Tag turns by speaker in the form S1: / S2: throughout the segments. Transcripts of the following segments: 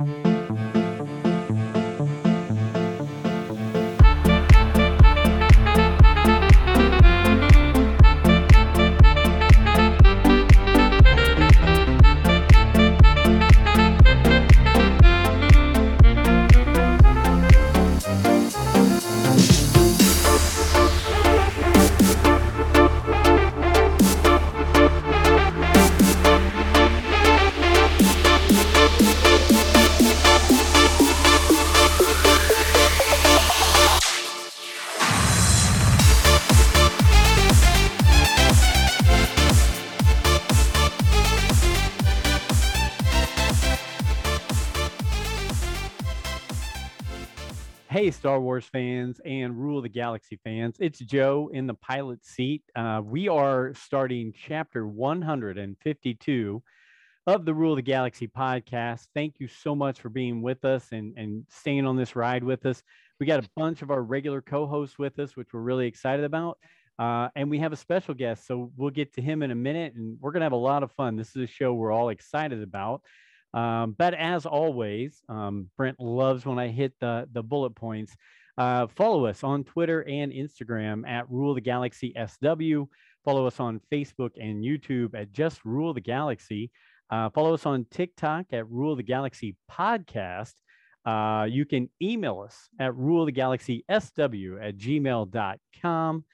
S1: Hey, Star Wars fans and Rule of the Galaxy fans. It's Joe in the pilot seat. Uh, we are starting chapter 152 of the Rule of the Galaxy podcast. Thank you so much for being with us and, and staying on this ride with us. We got a bunch of our regular co hosts with us, which we're really excited about. Uh, and we have a special guest. So we'll get to him in a minute and we're going to have a lot of fun. This is a show we're all excited about. Um, but as always, um, Brent loves when I hit the, the bullet points. Uh, follow us on Twitter and Instagram at Rule the Galaxy SW. Follow us on Facebook and YouTube at Just Rule the Galaxy. Uh, follow us on TikTok at Rule the Galaxy Podcast. Uh, you can email us at Rule the Galaxy SW at gmail.com.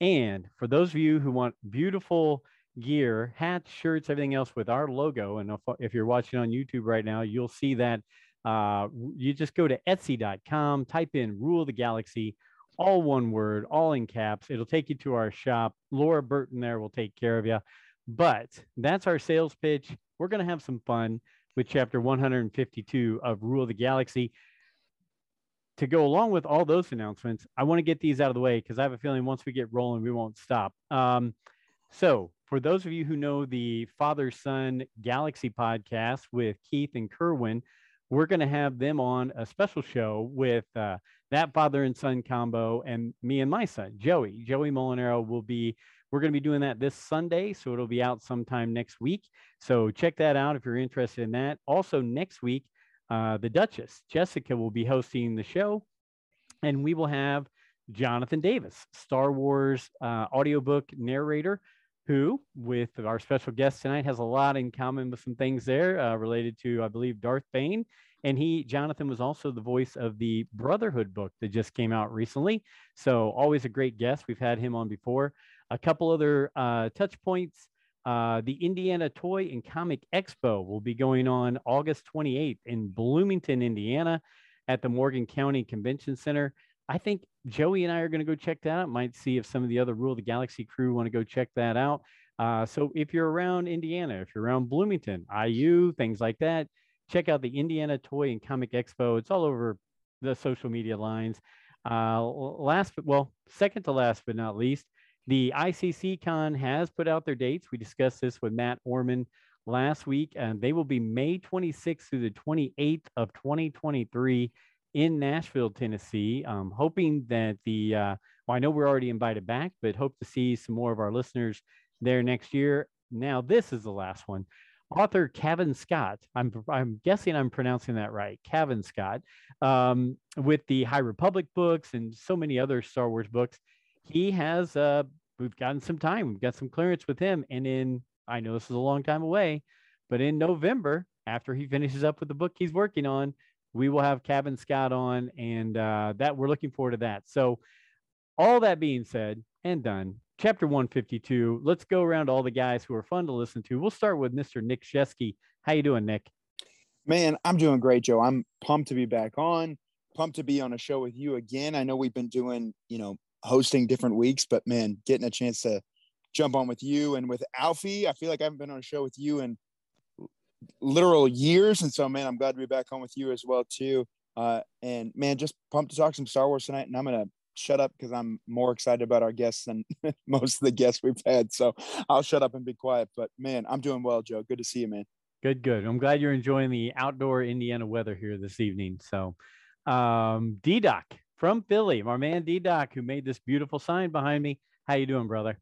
S1: And for those of you who want beautiful gear, hats, shirts, everything else with our logo. And if, if you're watching on YouTube right now, you'll see that uh, you just go to etsy.com, type in Rule the Galaxy, all one word, all in caps. It'll take you to our shop. Laura Burton there will take care of you. But that's our sales pitch. We're going to have some fun with chapter 152 of Rule of the Galaxy. To go along with all those announcements, I want to get these out of the way because I have a feeling once we get rolling, we won't stop. Um, so, for those of you who know the Father Son Galaxy podcast with Keith and Kerwin, we're going to have them on a special show with uh, that father and son combo and me and my son, Joey. Joey Molinaro will be, we're going to be doing that this Sunday. So it'll be out sometime next week. So check that out if you're interested in that. Also, next week, uh, the Duchess, Jessica, will be hosting the show. And we will have Jonathan Davis, Star Wars uh, audiobook narrator who, with our special guest tonight, has a lot in common with some things there uh, related to, I believe, Darth Bane. And he, Jonathan, was also the voice of the Brotherhood book that just came out recently. So, always a great guest. We've had him on before. A couple other uh, touch points. Uh, the Indiana Toy and Comic Expo will be going on August 28th in Bloomington, Indiana, at the Morgan County Convention Center. I think Joey and I are going to go check that out. Might see if some of the other Rule of the Galaxy crew want to go check that out. Uh, so if you're around Indiana, if you're around Bloomington, IU, things like that, check out the Indiana Toy and Comic Expo. It's all over the social media lines. Uh, last, but well, second to last but not least, the ICC Con has put out their dates. We discussed this with Matt Orman last week, and they will be May 26th through the 28th of 2023 in Nashville, Tennessee. Um, hoping that the, uh, well, I know we're already invited back, but hope to see some more of our listeners there next year. Now, this is the last one. Author Cavan Scott, I'm, I'm guessing I'm pronouncing that right, Cavan Scott, um, with the High Republic books and so many other Star Wars books. He has, uh, we've gotten some time, we've got some clearance with him. And in, I know this is a long time away, but in November, after he finishes up with the book he's working on, we will have Cavan Scott on, and uh, that we're looking forward to that. So, all that being said and done, chapter 152. Let's go around all the guys who are fun to listen to. We'll start with Mr. Nick Shesky. How you doing, Nick?
S2: Man, I'm doing great, Joe. I'm pumped to be back on. Pumped to be on a show with you again. I know we've been doing, you know, hosting different weeks, but man, getting a chance to jump on with you and with Alfie. I feel like I haven't been on a show with you in literal years. And so, man, I'm glad to be back home with you as well too. Uh, and man, just pumped to talk some Star Wars tonight. And I'm gonna shut up because I'm more excited about our guests than most of the guests we've had. So I'll shut up and be quiet. But man, I'm doing well, Joe. Good to see you, man.
S1: Good, good. I'm glad you're enjoying the outdoor Indiana weather here this evening. So, um, D Doc from Philly, our man D Doc, who made this beautiful sign behind me. How you doing, brother?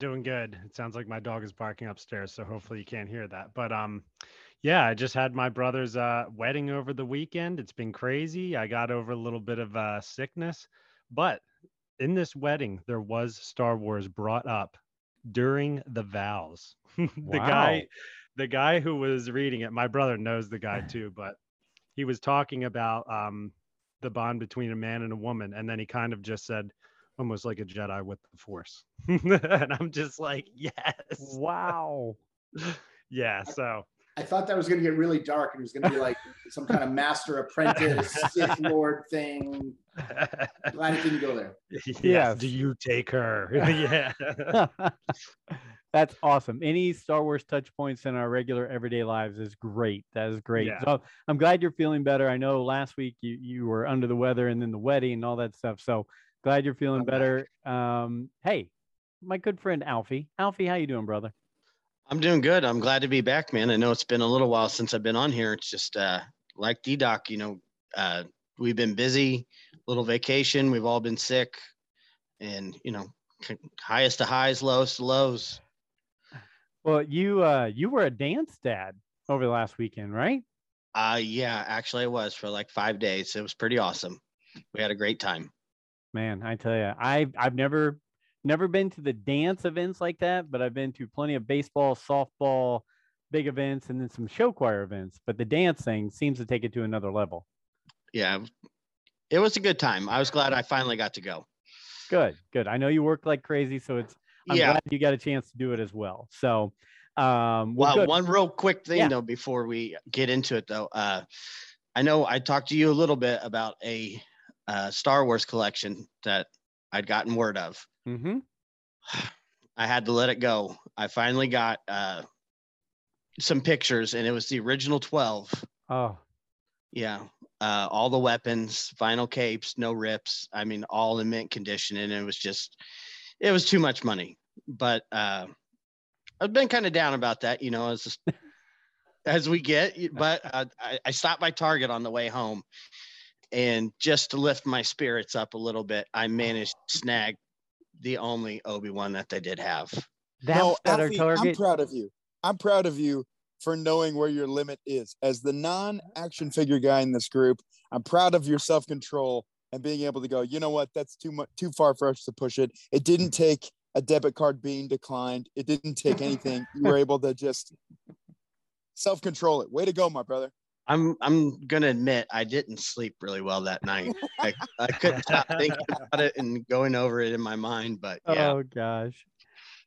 S3: Doing good. It sounds like my dog is barking upstairs, so hopefully you can't hear that. But um, yeah, I just had my brother's uh, wedding over the weekend. It's been crazy. I got over a little bit of uh, sickness, but in this wedding, there was Star Wars brought up during the vows. the
S1: Wow.
S3: guy, the guy who was reading it, my brother knows the guy too, but he was talking about um, the bond between a man and a woman, and then he kind of just said, almost like a Jedi with the Force, and I'm just like, yes,
S1: Wow.
S3: yeah. So
S4: I thought that was going to get really dark and it was going to be like some kind of master apprentice Sith Lord thing. Glad it didn't go there.
S3: yes.
S1: Yes.
S3: Do you take her? yeah.
S1: That's awesome. Any Star Wars touch points in our regular everyday lives is great. That is great.
S3: Yeah.
S1: So I'm glad you're feeling better. I know last week you, you were under the weather and then the wedding and all that stuff. So glad you're feeling better. Um, hey, my good friend Alfie. Alfie, how you doing, brother?
S5: I'm doing good. I'm glad to be back, man. I know it's been a little while since I've been on here. It's just uh, like D Doc, you know, uh, we've been busy, little vacation. We've all been sick, and you know, highest to highs, lowest to lows.
S1: Well, you uh you were a dance dad over the last weekend, right?
S5: Uh, yeah, actually, I was for like five days. It was pretty awesome. We had a great time.
S1: Man, I tell you, I've I've never never been to the dance events like that, but I've been to plenty of baseball, softball, big events, and then some show choir events. But the dance thing seems to take it to another level.
S5: Yeah, it was a good time. I was glad I finally got to go.
S1: Good, good. I know you work like crazy, so it's I'm
S5: yeah.
S1: glad you got a chance to do it as well. So, um, well,
S5: Well, one real quick thing
S1: Yeah.
S5: though before we get into it though, uh, I know I talked to you a little bit about a uh, Star Wars collection that I'd gotten word of.
S1: hmm
S5: I had to let it go. I finally got uh, some pictures, and it was the original twelve.
S1: Oh,
S5: Yeah, uh, all the weapons, vinyl capes, no rips. I mean, all in mint condition, and it was just, it was too much money. But uh, I've been kind of down about that, you know, as as we get. But uh, I, I stopped by Target on the way home, and just to lift my spirits up a little bit, I managed to snag the only Obi Wan that they did have.
S1: that's
S2: no,
S1: better
S2: Alfie,
S1: target.
S2: I'm proud of you. I'm proud of you for knowing where your limit is. As the non-action figure guy in this group, I'm proud of your self-control and being able to go, you know what, that's too much too far for us to push it. It didn't take a debit card being declined. It didn't take anything. You were able to just self-control it. Way to go, my brother.
S5: I'm I'm gonna admit I didn't sleep really well that night. I, I couldn't stop thinking about it and going over it in my mind. But yeah,
S1: Oh gosh.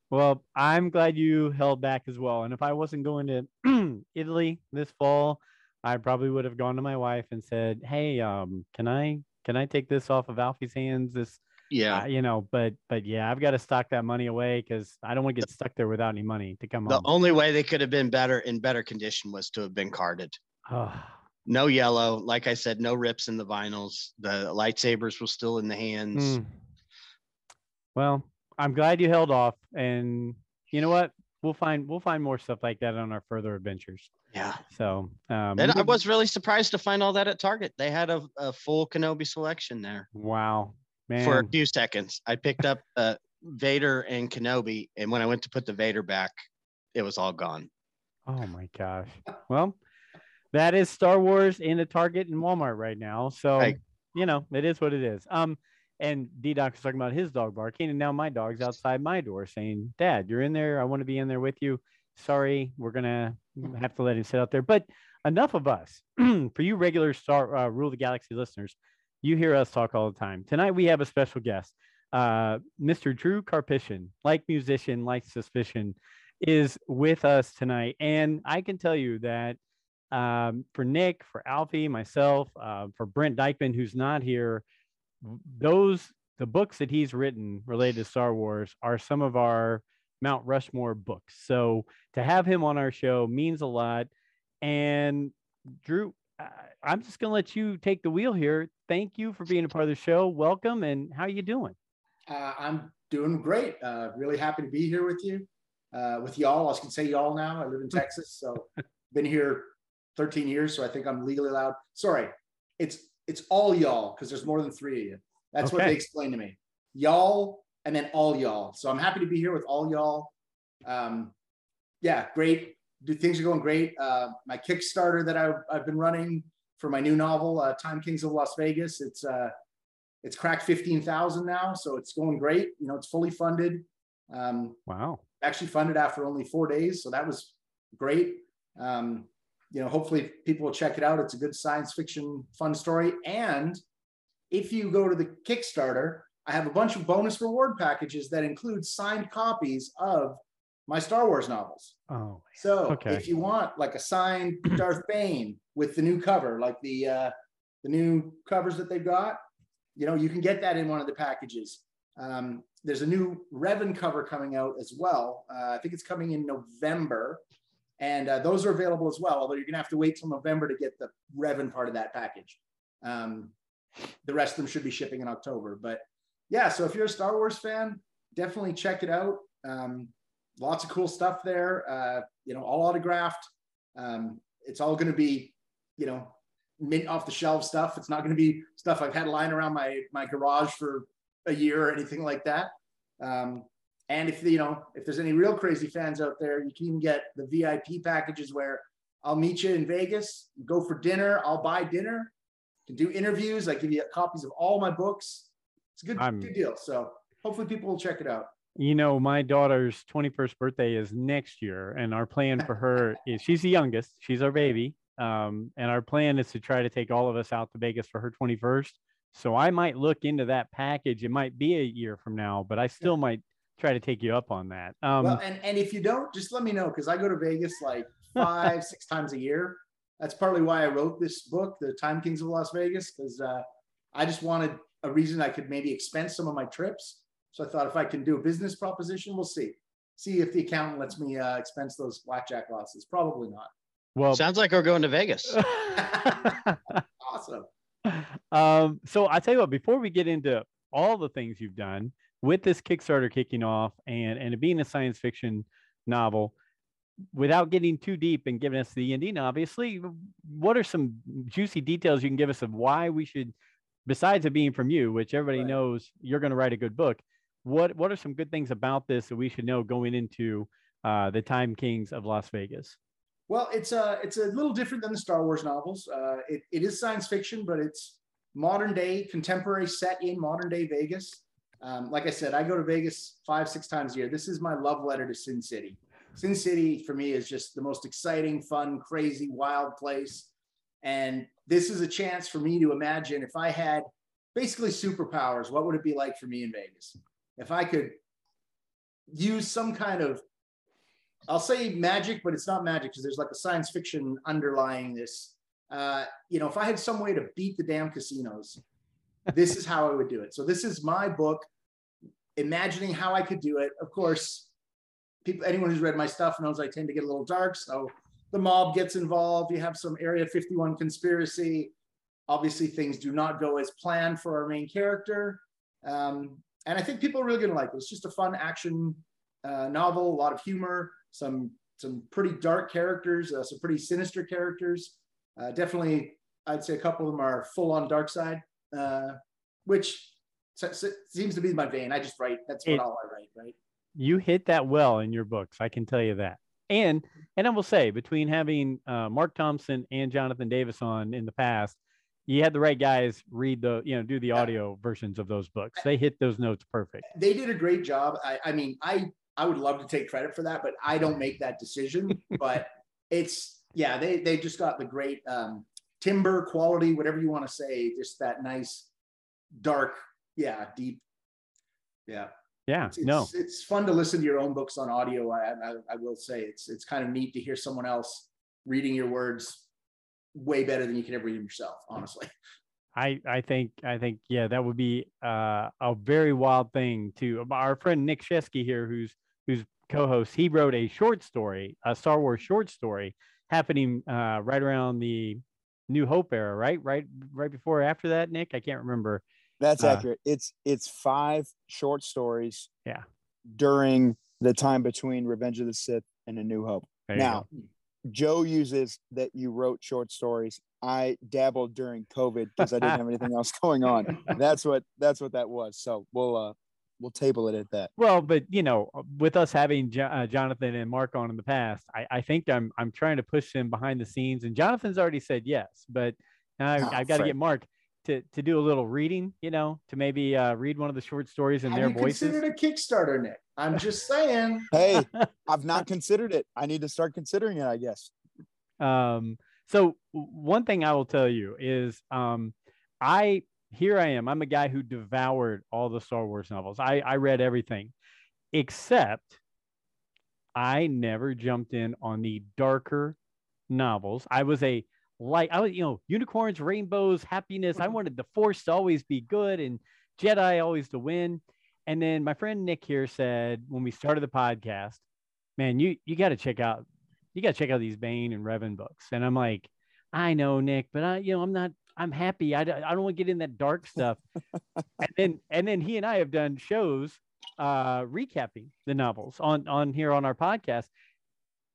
S1: Well, I'm glad you held back as well. And if I wasn't going to Italy this fall, I probably would have gone to my wife and said, "Hey, um, can I can I take this off of Alfie's hands? This,
S5: yeah.
S1: uh, you know." But but yeah, I've got to stock that money away because I don't want to get stuck there without any money to come
S5: The
S1: home.
S5: only way they could have been better in better condition was to have been carded.
S1: Oh,
S5: No yellow, like I said, no rips in the vinyls. The lightsabers were still in the hands.
S1: mm. Well, I'm glad you held off, and you know what? We'll find we'll find more stuff like that on our further adventures.
S5: Yeah,
S1: So, um,
S5: and I was really surprised to find all that at Target. They had a, a full Kenobi selection there
S1: wow, man.
S5: for a few seconds. I picked up uh, Vader and Kenobi, and when I went to put the Vader back, it was all gone.
S1: Oh my gosh. Well, that is Star Wars in a Target and Walmart right now. So
S5: Right.
S1: you know, it is what it is. Um, and D Doc was talking about his dog barking, and now my dog's outside my door saying, Dad, you're in there. I want to be in there with you. Sorry, we're gonna have to let him sit out there. But enough of us. For you regular Star uh, Rule the Galaxy listeners, you hear us talk all the time. Tonight we have a special guest, uh, Mr. Drew Karpyshyn, like musician, like suspicion, is with us tonight. And I can tell you that um, for Nick, for Alfie, myself, uh, for Brent Dykman, who's not here, those the books that he's written related to Star Wars are some of our Mount Rushmore books. So to have him on our show means a lot. And Drew, I'm just gonna let you take the wheel here. Thank you for being a part of the show. Welcome, and how are you doing?
S4: Uh, I'm doing great. Uh, really happy to be here with you, uh, with y'all. I was gonna say y'all now. I live in Texas, so been here 13 years, so I think I'm legally allowed. Sorry, it's it's all y'all because there's more than three of you. That's what they explained to me. Y'all and then all y'all. So I'm happy to be here with all y'all. Um, yeah, great. Do things are going great. Uh, my Kickstarter that I've, I've been running for my new novel, uh, Time Kings of Las Vegas. It's uh, it's cracked fifteen thousand now, so it's going great. You know, it's fully funded. Um,
S1: wow.
S4: Actually funded after only four days, so that was great. Um, you know, hopefully people will check it out. It's a good science fiction fun story. And if you go to the Kickstarter, I have a bunch of bonus reward packages that include signed copies of my Star Wars novels.
S1: Oh,
S4: So
S1: okay.
S4: if you want like a signed Darth Bane with the new cover, like the uh, the new covers that they've got, you know, you can get that in one of the packages. Um, there's a new Revan cover coming out as well. Uh, I think it's coming in November, and uh, those are available as well. Although you're gonna have to wait till November to get the Revan part of that package. Um, the rest of them should be shipping in October. But yeah, so if you're a Star Wars fan, definitely check it out. Um, lots of cool stuff there. Uh, you know, all autographed. Um, it's all going to be, you know, mint off the shelf stuff. It's not going to be stuff I've had lying around my my garage for a year or anything like that. Um, and if you know, if there's any real crazy fans out there, you can even get the VIP packages where I'll meet you in Vegas, go for dinner, I'll buy dinner, can do interviews, I give you copies of all my books. It's a good,
S1: I'm-
S4: good deal. So hopefully people will check it out.
S1: You know, my daughter's 21st birthday is next year, and our plan for her is she's the youngest, she's our baby. Um, and our plan is to try to take all of us out to Vegas for her 21st. So I might look into that package. It might be a year from now, but I still might try to take you up on that. Um,
S4: well, and, and if you don't, just let me know because I go to Vegas like five, six times a year. That's partly why I wrote this book, The Time Kings of Las Vegas, because uh, I just wanted a reason I could maybe expense some of my trips. So I thought if I can do a business proposition, we'll see. See if the accountant lets me uh, expense those blackjack losses. Probably not.
S1: well,
S5: Sounds like we're going to Vegas.
S4: Awesome.
S1: um, so I tell you what, before we get into all the things you've done with this Kickstarter kicking off and and it being a science fiction novel, without getting too deep and giving us the ending, obviously, what are some juicy details you can give us of why we should, besides it being from you, which everybody
S4: Right.
S1: knows you're going to write a good book, what what are some good things about this that we should know going into uh, the Time Kings of Las Vegas?
S4: Well, it's a it's a little different than the Star Wars novels. Uh, it, it is science fiction, but it's modern day, contemporary, set in modern day Vegas. Um, like I said, I go to Vegas five six times a year. This is my love letter to Sin City. Sin City for me is just the most exciting, fun, crazy, wild place. And this is a chance for me to imagine if I had basically superpowers, what would it be like for me in Vegas? If I could use some kind of I'll say magic, but it's not magic because there's like a science fiction underlying this. Uh, you know, if I had some way to beat the damn casinos, this is how I would do it. So this is my book, imagining how I could do it. Of course, people, anyone who's read my stuff knows I tend to get a little dark. So the mob gets involved. You have some Area 51 conspiracy. Obviously, things do not go as planned for our main character. Um, and I think people are really going to like it. It's just a fun action uh, novel, a lot of humor, some some pretty dark characters, uh, some pretty sinister characters. Uh, definitely, I'd say a couple of them are full on dark side, uh, which se- se- seems to be my vein. I just write. That's what
S1: It-
S4: all I write, right?
S1: you hit that well in your books i can tell you that and and i will say between having uh, Marc Thompson and jonathan davis on in the past you had the right guys read the you know do the audio versions of those books they hit those notes perfect
S4: They did a great job. I, I mean, I I would love to take credit for that, but I don't make that decision. but it's yeah, they they just got the great um, timber quality, whatever you want to say, just that nice, dark, yeah, deep, yeah.
S1: yeah
S4: it's,
S1: no
S4: it's, it's fun to listen to your own books on audio. I, I, I will say it's it's kind of neat to hear someone else reading your words way better than you can ever read them yourself. Honestly,
S1: I I think I think yeah that would be uh, a very wild thing to our friend Nick Shesky here who's who's co-host he wrote a short story a Star Wars short story happening uh, right around the New Hope era right right right before or after that Nick I can't remember
S2: That's
S1: Uh,
S2: accurate. It's it's five short stories.
S1: Yeah.
S2: During the time between Revenge of the Sith and A New Hope. Now,
S1: go.
S2: Joe uses that you wrote short stories. I dabbled during COVID because I didn't have anything else going on. That's what that's what that was. So we'll uh we'll table it at that.
S1: Well, but you know, with us having jo- uh, Jonathan and Marc on in the past, I, I think I'm I'm trying to push him behind the scenes, and Jonathan's already said yes, but I,
S2: Oh,
S1: I've got to get Marc to to do a little reading, you know, to maybe uh, read one of the short stories in
S4: Have
S1: their
S4: you
S1: voices.
S4: considered a Kickstarter, Nick? I'm just saying.
S2: Hey, I've not considered it. I need to start considering it, I guess.
S1: Um, so one thing I will tell you is, um, I here I am. I'm a guy who devoured all the Star Wars novels. I I read everything, except I never jumped in on the darker novels. I was a like I was, you know, unicorns, rainbows, happiness. I wanted the Force to always be good and Jedi always to win. And then my friend Nick here said when we started the podcast, man, you you got to check out you got to check out these Bane and Revan books. And I'm like, I know, Nick, but I, you know, I'm not, I'm happy. I, I don't want to get in that dark stuff. and then, and then he and I have done shows uh, recapping the novels on, on here on our podcast.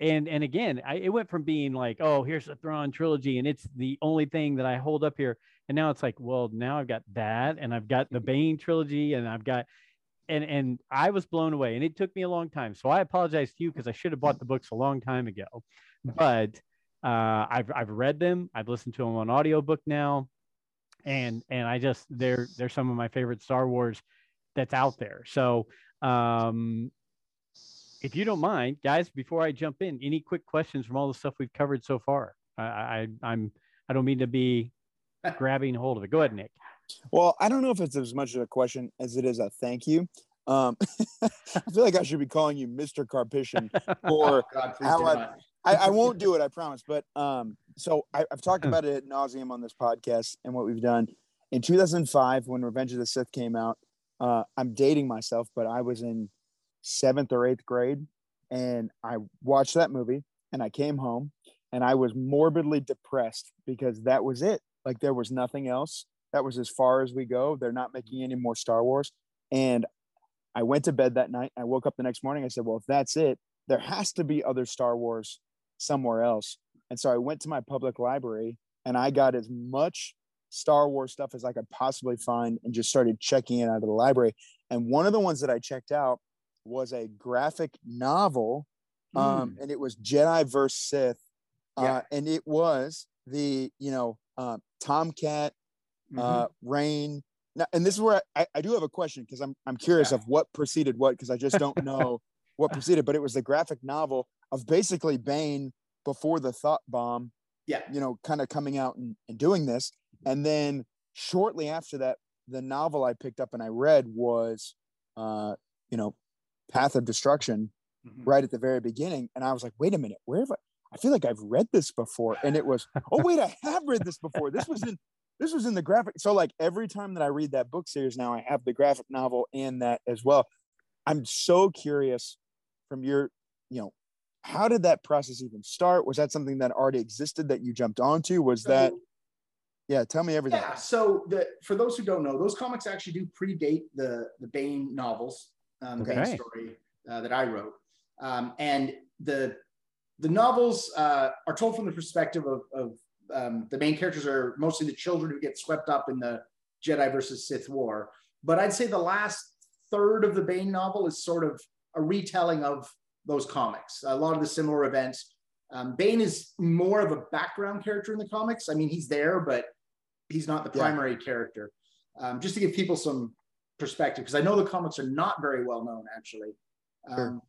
S1: And, and again, I, it went from being like, oh, here's the Thrawn trilogy, and it's the only thing that I hold up here. And now it's like, well, now I've got that, and I've got the Bane trilogy, and I've got, and and I was blown away, and it took me a long time. So I apologize to you because I should have bought the books a long time ago. But uh, I've I've read them. I've listened to them on audiobook now, and and I just they're they're some of my favorite Star Wars that's out there. So um, if you don't mind, guys, before I jump in, any quick questions from all the stuff we've covered so far? I, I I'm I don't mean to be grabbing hold of it. Go ahead, Nick.
S2: Well, I don't know if it's as much of a question as it is a thank you. Um, I feel like I should be calling you Mr. Karpyshyn or
S4: God,
S2: How I- I, I won't do it, I promise. But um, so I, I've talked
S1: Hmm.
S2: about it at nauseum on this podcast and what we've done. In 2005, when Revenge of the Sith came out, uh, I'm dating myself, but I was in seventh or eighth grade, and I watched that movie, and I came home, and I was morbidly depressed because that was it. Like there was nothing else. That was as far as we go. They're not making any more Star Wars, and I went to bed that night. I woke up the next morning. I said, "Well, if that's it, there has to be other Star Wars somewhere else. And so I went to my public library and I got as much Star Wars stuff as I could possibly find and just started checking it out of the library. And one of the ones that I checked out was a graphic novel, um, and it was Jedi versus Sith. Uh,
S4: Yeah.
S2: and it was the, you know, uh, Tomcat,
S4: Mhm.
S2: uh, Rain. Now, and this is where I, I do have a question because I'm, I'm curious
S4: Yeah.
S2: of what preceded what because I just don't know what preceded, but it was the graphic novel of basically Bane before the thought bomb,
S4: yeah.
S2: you know, kind of coming out and, and doing this. And then shortly after that, the novel I picked up and I read was, uh, you know, Path of Destruction
S4: Mhm.
S2: right at the very beginning. And I was like, wait a minute, where have I, I feel like I've read this before. And it was, oh, wait, I have read this before. This was in, this was in the graphic. So like every time that I read that book series now, I have the graphic novel and that as well. I'm so curious from your, you know, how did that process even start? Was that something that already existed that you jumped onto? Was that, yeah, tell me everything.
S4: Yeah. So the for those who don't know, those comics actually do predate the the Bane novels, um, the
S1: Okay.
S4: story uh, that I wrote, um, and the the novels uh, are told from the perspective of, of um, the main characters are mostly the children who get swept up in the Jedi versus Sith war. But I'd say the last third of the Bane novel is sort of a retelling of those comics. A lot of the similar events. Um, Bane is more of a background character in the comics. I mean, he's there, but he's not the
S2: Yeah.
S4: primary character. Um, just to give people some perspective, because I know the comics are not very well known actually. Um,
S2: Sure.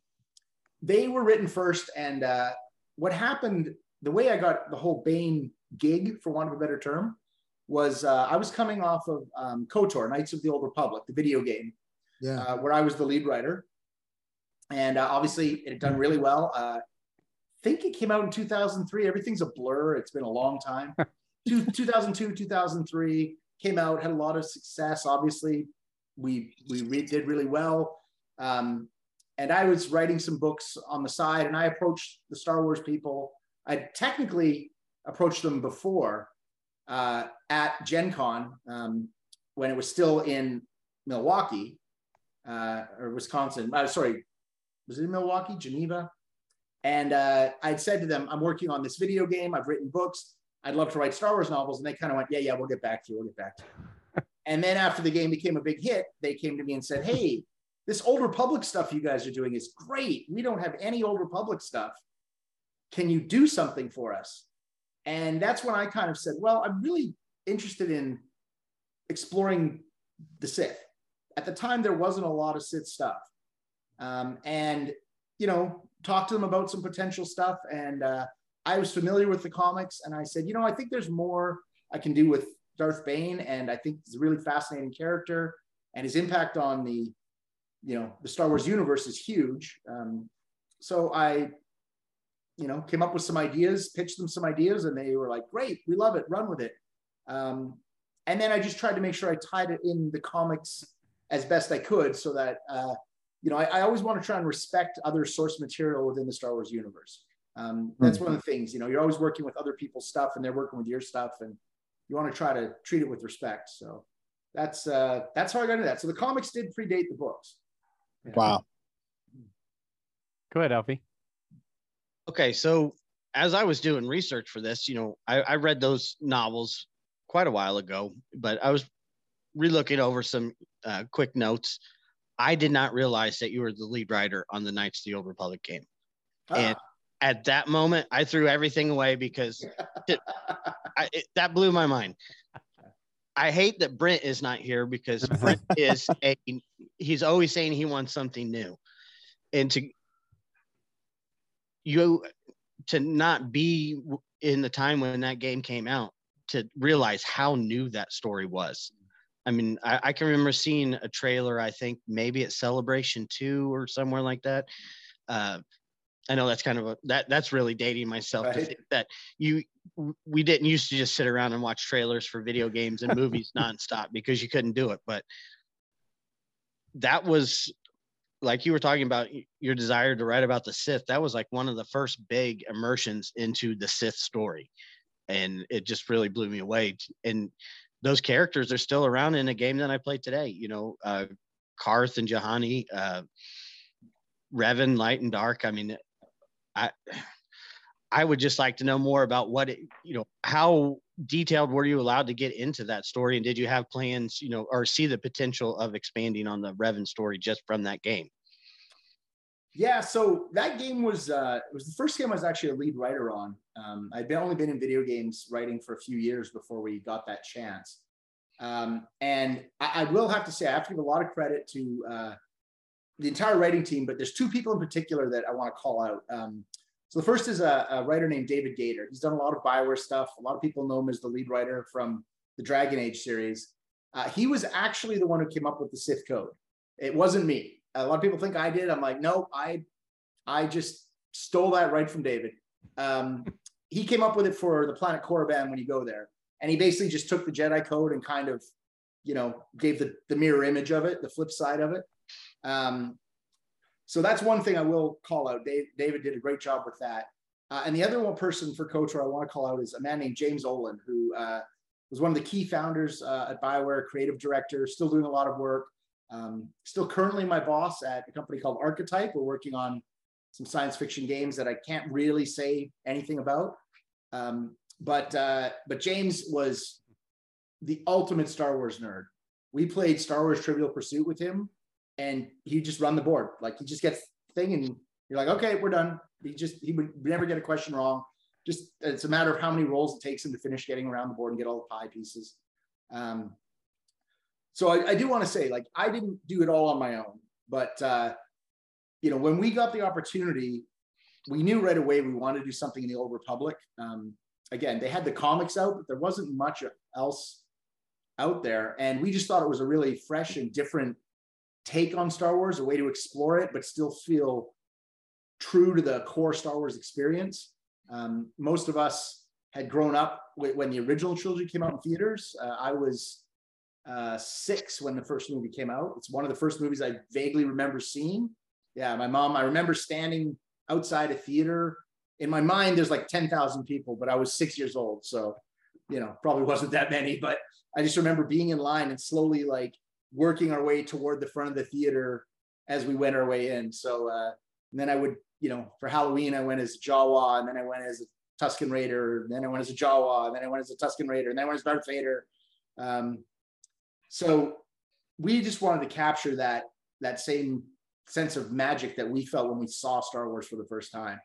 S4: They were written first, and uh, what happened, the way I got the whole Bane gig, for want of a better term, was uh, I was coming off of um, KOTOR, Knights of the Old Republic, the video game,
S2: Yeah.
S4: uh, where I was the lead writer. And uh, obviously, it had done really well. Uh, I think it came out in 2003. Everything's a blur. It's been a long time. Two, 2002, 2003 came out, had a lot of success. Obviously, we we re- did really well. Um, and I was writing some books on the side, and I approached the Star Wars people. I technically approached them before uh, at Gen Con um, when it was still in Milwaukee uh, or Wisconsin. Uh, sorry, was it in Milwaukee, Geneva? And uh, I'd said to them, I'm working on this video game. I've written books. I'd love to write Star Wars novels. And they kind of went, Yeah, yeah, we'll get back to you. We'll get back to you. And then after the game became a big hit, they came to me and said, Hey, this Old Republic stuff you guys are doing is great. We don't have any Old Republic stuff. Can you do something for us? And that's when I kind of said, well, I'm really interested in exploring the Sith. At the time, there wasn't a lot of Sith stuff. Um, and, you know, talked to them about some potential stuff. And uh, I was familiar with the comics. And I said, you know, I think there's more I can do with Darth Bane. And I think he's a really fascinating character. And his impact on the, you know, the Star Wars universe is huge. Um, so I you know, came up with some ideas, pitched them some ideas, and they were like, "Great, we love it, run with it." Um, and then I just tried to make sure I tied it in the comics as best I could, so that uh, you know, I, I, always want to try and respect other source material within the Star Wars universe. Um, that's mm-hmm. one of the things, you know, you're always working with other people's stuff, and they're working with your stuff, and you want to try to treat it with respect. So that's uh, that's how I got into that. So the comics did predate the books.
S2: Yeah. Wow.
S1: Go ahead, Alfie.
S5: Okay, so as I was doing research for this, you know, I, I read those novels quite a while ago, but I was relooking over some uh, quick notes. I did not realize that you were the lead writer on the Knights of the Old Republic game. Ah. And at that moment, I threw everything away because it, I, it, that blew my mind. I hate that Brent is not here because Brent is a he's always saying he wants something new. And to you to not be in the time when that game came out to realize how new that story was. I mean, I, I, can remember seeing a trailer, I think maybe at Celebration 2 or somewhere like that. Uh, I know that's kind of a that that's really dating myself right. to think that you we didn't used to just sit around and watch trailers for video games and movies nonstop because you couldn't do it. But that was like you were talking about your desire to write about the Sith, that was like one of the first big immersions into the Sith story. And it just really blew me away. And those characters are still around in a game that I play today. You know, uh, Carth and Juhani, uh, Revan, Light and Dark. I mean, I I would just like to know more about what it, you know, how detailed were you allowed to get into that story? And did you have plans you know or see the potential of expanding on the Revan story just from that game?
S4: Yeah so that game was uh it was the first game i was actually a lead writer on. Um i'd been only been in video games writing for a few years before we got that chance. Um and i, I will have to say i have to give a lot of credit to uh the entire writing team but there's two people in particular that i want to call out um so the first is a, a, writer named David Gaider. He's done a lot of Bioware stuff. A lot of people know him as the lead writer from the Dragon Age series. Uh, he was actually the one who came up with the Sith code. It wasn't me. A lot of people think I did. I'm like, no, I, I just stole that right from David. Um, he came up with it for the planet Korriban when you go there, and he basically just took the Jedi code and kind of, you know, gave the the mirror image of it, the flip side of it. Um, so that's one thing I will call out. Dave, David did a great job with that. Uh, and the other one person for KOTOR I want to call out is a man named James Ohlen, who uh, was one of the key founders uh, at Bioware, creative director, still doing a lot of work. Um, still currently my boss at a company called Archetype. We're working on some science fiction games that I can't really say anything about. Um, but uh, but James was the ultimate Star Wars nerd. We played Star Wars Trivial Pursuit with him and he just run the board. Like he just gets thing, and you're like, okay, we're done. He just he would never get a question wrong. Just it's a matter of how many rolls it takes him to finish getting around the board and get all the pie pieces. Um, so I, I do want to say, like, I didn't do it all on my own, but uh, you know, when we got the opportunity, we knew right away we wanted to do something in the Old Republic. Um, again, they had the comics out, but there wasn't much else out there, and we just thought it was a really fresh and different take on Star Wars, a way to explore it, but still feel true to the core Star Wars experience. Um, most of us had grown up when the original trilogy came out in theaters. Uh, I was uh, six when the first movie came out. It's one of the first movies I vaguely remember seeing. Yeah, my mom, I remember standing outside a theater. In my mind, there's like 10,000 people, but I was six years old. So, you know, probably wasn't that many, but I just remember being in line and slowly like working our way toward the front of the theater as we went our way in. So uh, and then I would, you know, for Halloween I went as Jawa, and then I went as a Tusken Raider, then I went as a Jawa, and then I went as a Tusken Raider, and then I went as Darth Vader. Um, so we just wanted to capture that that same sense of magic that we felt when we saw Star Wars for the first time.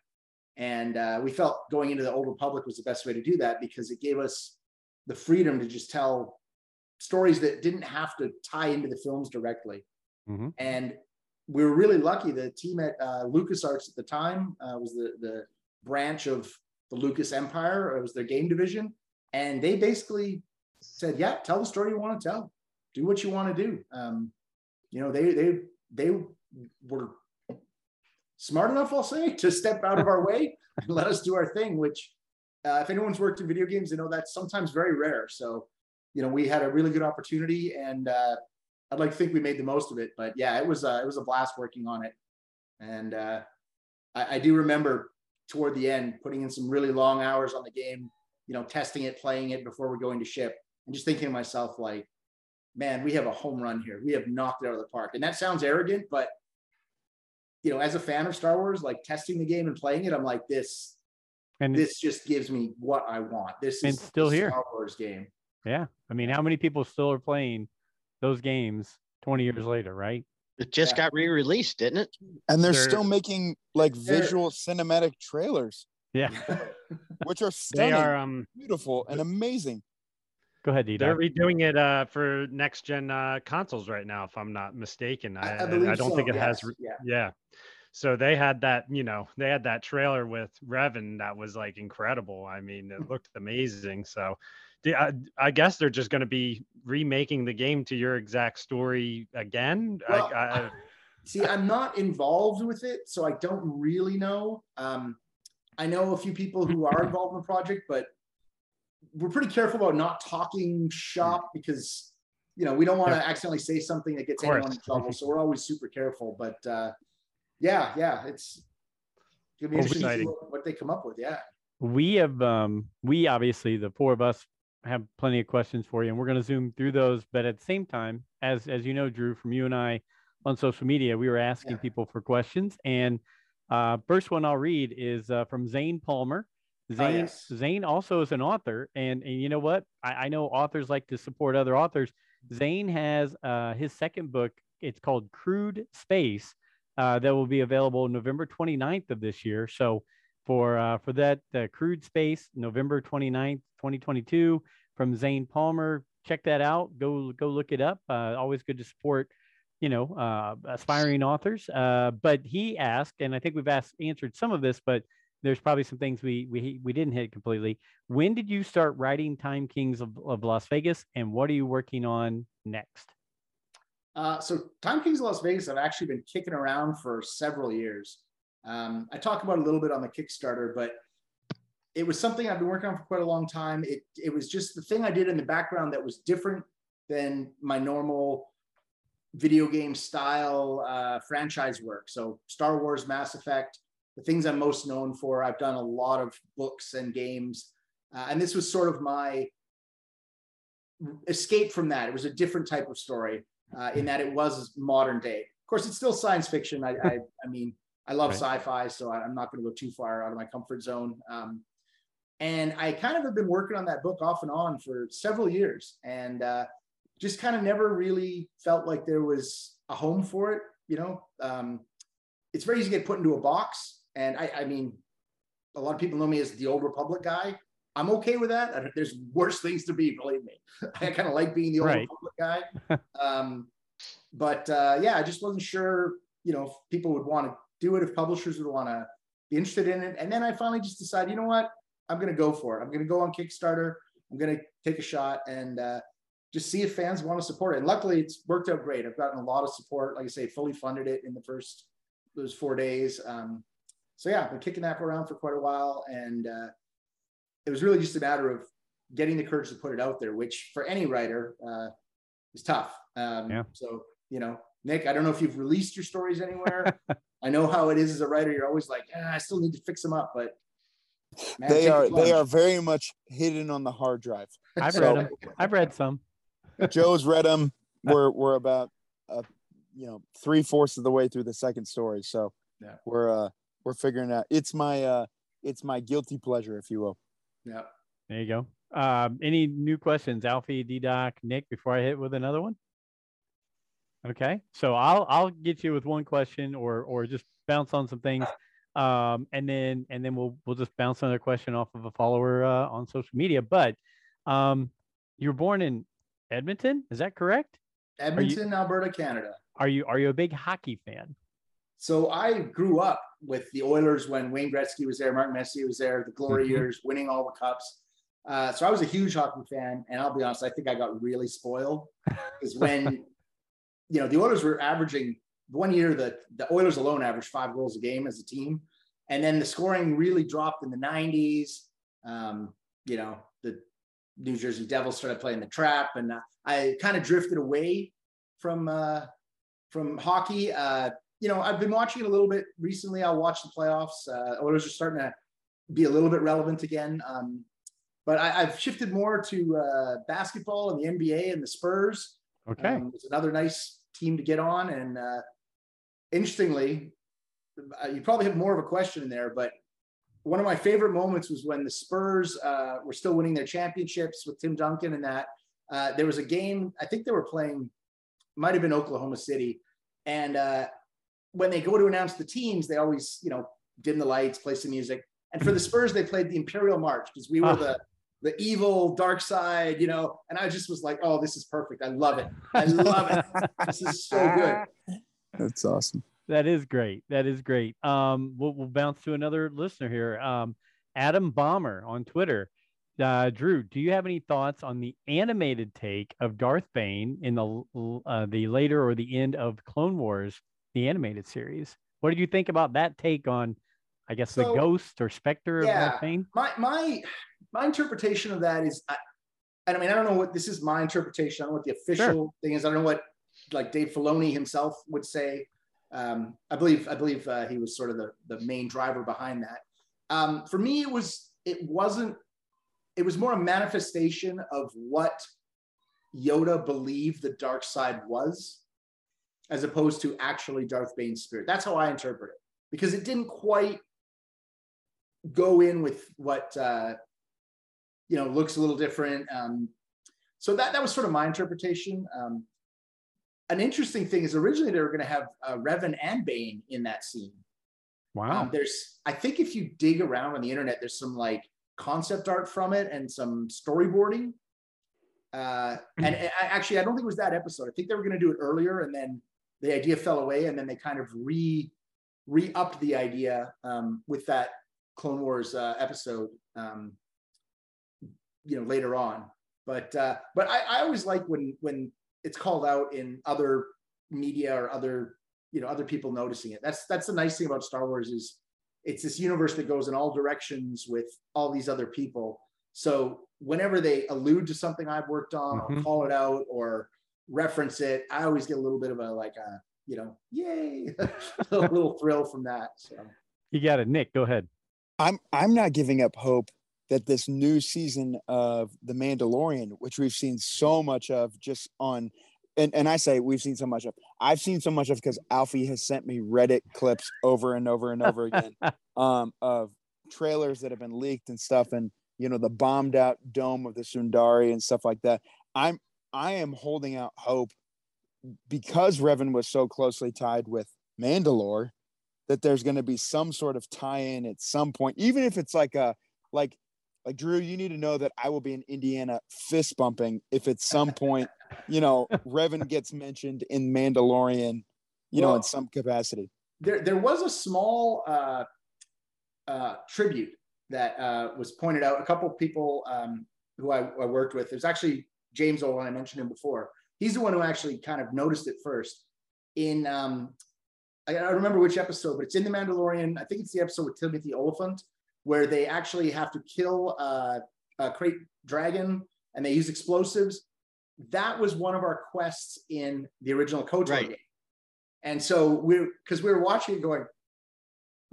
S4: And uh, we felt going into the Old Republic was the best way to do that because it gave us the freedom to just tell stories that didn't have to tie into the films directly.
S1: Mm-hmm.
S4: And we were really lucky. The team at uh, LucasArts at the time uh, was the, the branch of the Lucas Empire. It was their game division. And they basically said, yeah, tell the story you want to tell. Do what you want to do. Um, you know, they, they, they were smart enough, I'll say, to step out of our way and let us do our thing, which uh, if anyone's worked in video games, you know that's sometimes very rare. So, you know, we had a really good opportunity, and uh, I'd like to think we made the most of it. But yeah, it was uh, it was a blast working on it, and uh, I, I do remember toward the end putting in some really long hours on the game, you know, testing it, playing it before we're going to ship, and just thinking to myself like, man, we have a home run here. We have knocked it out of the park, and that sounds arrogant, but you know, as a fan of Star Wars, like testing the game and playing it, I'm like, this
S1: and
S4: this just gives me what I want. This is
S1: still here.
S4: Star Wars game.
S1: Yeah. I mean, how many people still are playing those games 20 years later, right?
S5: It just
S4: Yeah.
S5: got re-released, didn't it?
S2: And they're
S3: They're-
S2: still making like visual cinematic trailers,
S1: Yeah.
S2: which are stunning,
S3: They
S2: stunning,
S3: are um
S2: beautiful, and amazing.
S1: Go ahead, D.
S3: they're redoing it uh for next gen uh consoles right now, if I'm not mistaken. I,
S4: I, I
S3: I don't
S4: so,
S3: think it
S4: yes,
S3: has re-
S4: Yeah.
S3: yeah. So they had that, you know, they had that trailer with Revan that was like incredible. I mean, it looked amazing. So the- I, I guess they're just going to be remaking the game to your exact story again.
S4: Well,
S3: I, I,
S4: See, I'm not involved with it, so I don't really know. Um, I know a few people who are involved in the project, but we're pretty careful about not talking shop because you know we don't want to accidentally say something that gets anyone in trouble. So we're always super careful. But uh, yeah, yeah, it's gonna be
S3: Well,
S4: interesting to see what, what they come up with. Yeah.
S1: we have um we obviously the four of us have plenty of questions for you and we're going to zoom through those but at the same time as as you know drew from you and i on social media we were asking
S4: Yeah.
S1: people for questions and uh first one i'll read is uh, from zane palmer zane
S4: yes.
S1: zane also is an author and and you know what I, I know authors like to support other authors zane has uh his second book it's called crude space uh, that will be available November 29th of this year. So for uh, for that uh, crude space november 29th 2022 from zane palmer. Check that out. Go go look it up. Uh, always good to support you know uh, aspiring authors. Uh, but he asked and i think we've asked answered some of this but there's probably some things we we, we didn't hit completely. When did you start writing time kings of, of las vegas and what are you working on next?
S4: Uh, so Time Kings of Las Vegas, I've actually been kicking around for several years. Um, I talk about a little bit on the Kickstarter, but it was something I've been working on for quite a long time. It it was just the thing I did in the background that was different than my normal video game style uh, franchise work. So Star Wars, Mass Effect, the things I'm most known for. I've done a lot of books and games, uh, and this was sort of my escape from that. It was a different type of story uh, in that it was modern day. Of course, it's still science fiction. I, I, I mean, I love
S1: Right.
S4: sci-fi, so I- I'm not going to go too far out of my comfort zone. Um, and I kind of have been working on that book off and on for several years, and uh, just kind of never really felt like there was a home for it. You know, um, it's very easy to get put into a box, and I, I mean, a lot of people know me as the old Republic guy. I'm okay with that. I- There's worse things to be, believe me. I kind of like being the old
S1: Right.
S4: Republic guy. um, but uh, yeah, I just wasn't sure, you know, if people would want to do it, if publishers would want to be interested in it. And then I finally just decided, you know what, I'm going to go for it. I'm going to go on Kickstarter. I'm going to take a shot and uh, just see if fans want to support it. And luckily, it's worked out great. I've gotten a lot of support. Like I say, fully funded it in the first those four days. Um, so yeah, I've been kicking that around for quite a while, and uh, it was really just a matter of getting the courage to put it out there, which for any writer uh, is tough. Um,
S1: Yeah.
S4: So you know, Nick, I don't know if you've released your stories anywhere. I know how it is as a writer. You're always like, ah, I still need to fix them up, but man,
S2: they are they are very much hidden on the hard drive.
S1: i've
S2: So-
S1: read them i've read some
S2: Joe's read them. We're we're about uh, you know three fourths of the way through the second story, so
S4: Yeah.
S2: we're uh we're figuring out. It's my uh it's my guilty pleasure, if you will.
S4: Yeah.
S1: there you go um, any new questions alfie d doc nick before i hit with another one Okay, so I'll I'll get you with one question or or just bounce on some things, um, and then and then we'll we'll just bounce another question off of a follower uh, on social media. But um, you were born in Edmonton, is that correct?
S4: Edmonton, you, Alberta, Canada.
S1: Are you are you a big hockey fan?
S4: So I grew up with the Oilers when Wayne Gretzky was there, Mark Messier was there, the glory mm-hmm. years, winning all the cups. Uh, so I was a huge hockey fan, and I'll be honest, I think I got really spoiled because when you know the Oilers were averaging one year the the Oilers alone averaged five goals a game as a team, and then the scoring really dropped in the '90s. Um, you know the New Jersey Devils started playing the trap, and I kind of drifted away from uh, from hockey. Uh, you know, I've been watching it a little bit recently. I'll watch the playoffs. Uh, Oilers are starting to be a little bit relevant again. Um, but I, have shifted more to uh, basketball and the NBA and the Spurs.
S1: Okay, um,
S4: it's another nice team to get on. And uh, interestingly, uh, you probably have more of a question in there, but one of my favorite moments was when the Spurs uh, were still winning their championships with Tim Duncan and that. Uh, there was a game, I think they were playing, might have been Oklahoma City. And uh, when they go to announce the teams, they always, you know, dim the lights, play some music. And for the Spurs, they played the Imperial March because we were the the evil dark side, you know. And I just was like, oh, this is perfect. I love it. I love it. this is so good.
S2: That's awesome.
S1: That is great. That is great. Um, we'll, we'll bounce to another listener here. Um, Adam Bomber on Twitter. Uh, Drew, do you have any thoughts on the animated take of Darth Bane in the uh, the later or the end of Clone Wars, the animated series? What did you think about that take on, I guess, so, the ghost or specter of
S4: yeah,
S1: Darth Bane?
S4: My my my interpretation of that is, I, I mean, I don't know what this is. My interpretation. I don't know what the official sure. thing is. I don't know what like Dave Filoni himself would say. Um, I believe I believe uh, he was sort of the the main driver behind that. Um, for me, it was it wasn't. It was more a manifestation of what Yoda believed the dark side was, as opposed to actually Darth Bane's spirit. That's how I interpret it because it didn't quite go in with what uh, you know looks a little different. Um, so that that was sort of my interpretation. Um, an interesting thing is originally they were going to have uh, Revan and Bane in that scene.
S1: Wow.
S4: Um, there's, I think if you dig around on the internet, there's some like concept art from it and some storyboarding. Uh, and, and I, actually, I don't think it was that episode. I think they were going to do it earlier, and then the idea fell away, and then they kind of re re upped the idea um, with that Clone Wars uh, episode. Um, you know, later on. But uh, but I, I always like when when it's called out in other media or other you know other people noticing it. That's that's the nice thing about star wars is it's this universe that goes in all directions with all these other people. So whenever they allude to something i've worked on mm-hmm. or call it out or reference it i always get a little bit of a like a you know yay a little thrill from that so.
S1: You got it. Nick go ahead.
S2: I'm i'm not giving up hope that this new season of The Mandalorian, which we've seen so much of just on, and, and I say we've seen so much of, I've seen so much of because Alfie has sent me Reddit clips over and over and over again um, of trailers that have been leaked and stuff, and you know the bombed out dome of the Sundari and stuff like that. I'm I am holding out hope because Revan was so closely tied with Mandalore that there's going to be some sort of tie-in at some point, even if it's like a like like Drew, you need to know that I will be in Indiana fist bumping if at some point, you know, Revan gets mentioned in Mandalorian, you well, know, in some capacity.
S4: There, there was a small uh, uh, tribute that uh, was pointed out. A couple of people um, who I, I, worked with. There's actually James Ohlen. I mentioned him before. He's the one who actually kind of noticed it first. In um, I don't remember which episode, but it's in the Mandalorian. I think it's the episode with Timothy Olyphant where they actually have to kill uh, a krayt dragon and they use explosives. That was one of our quests in the original KOTOR right. game. And so we're because we were watching it going,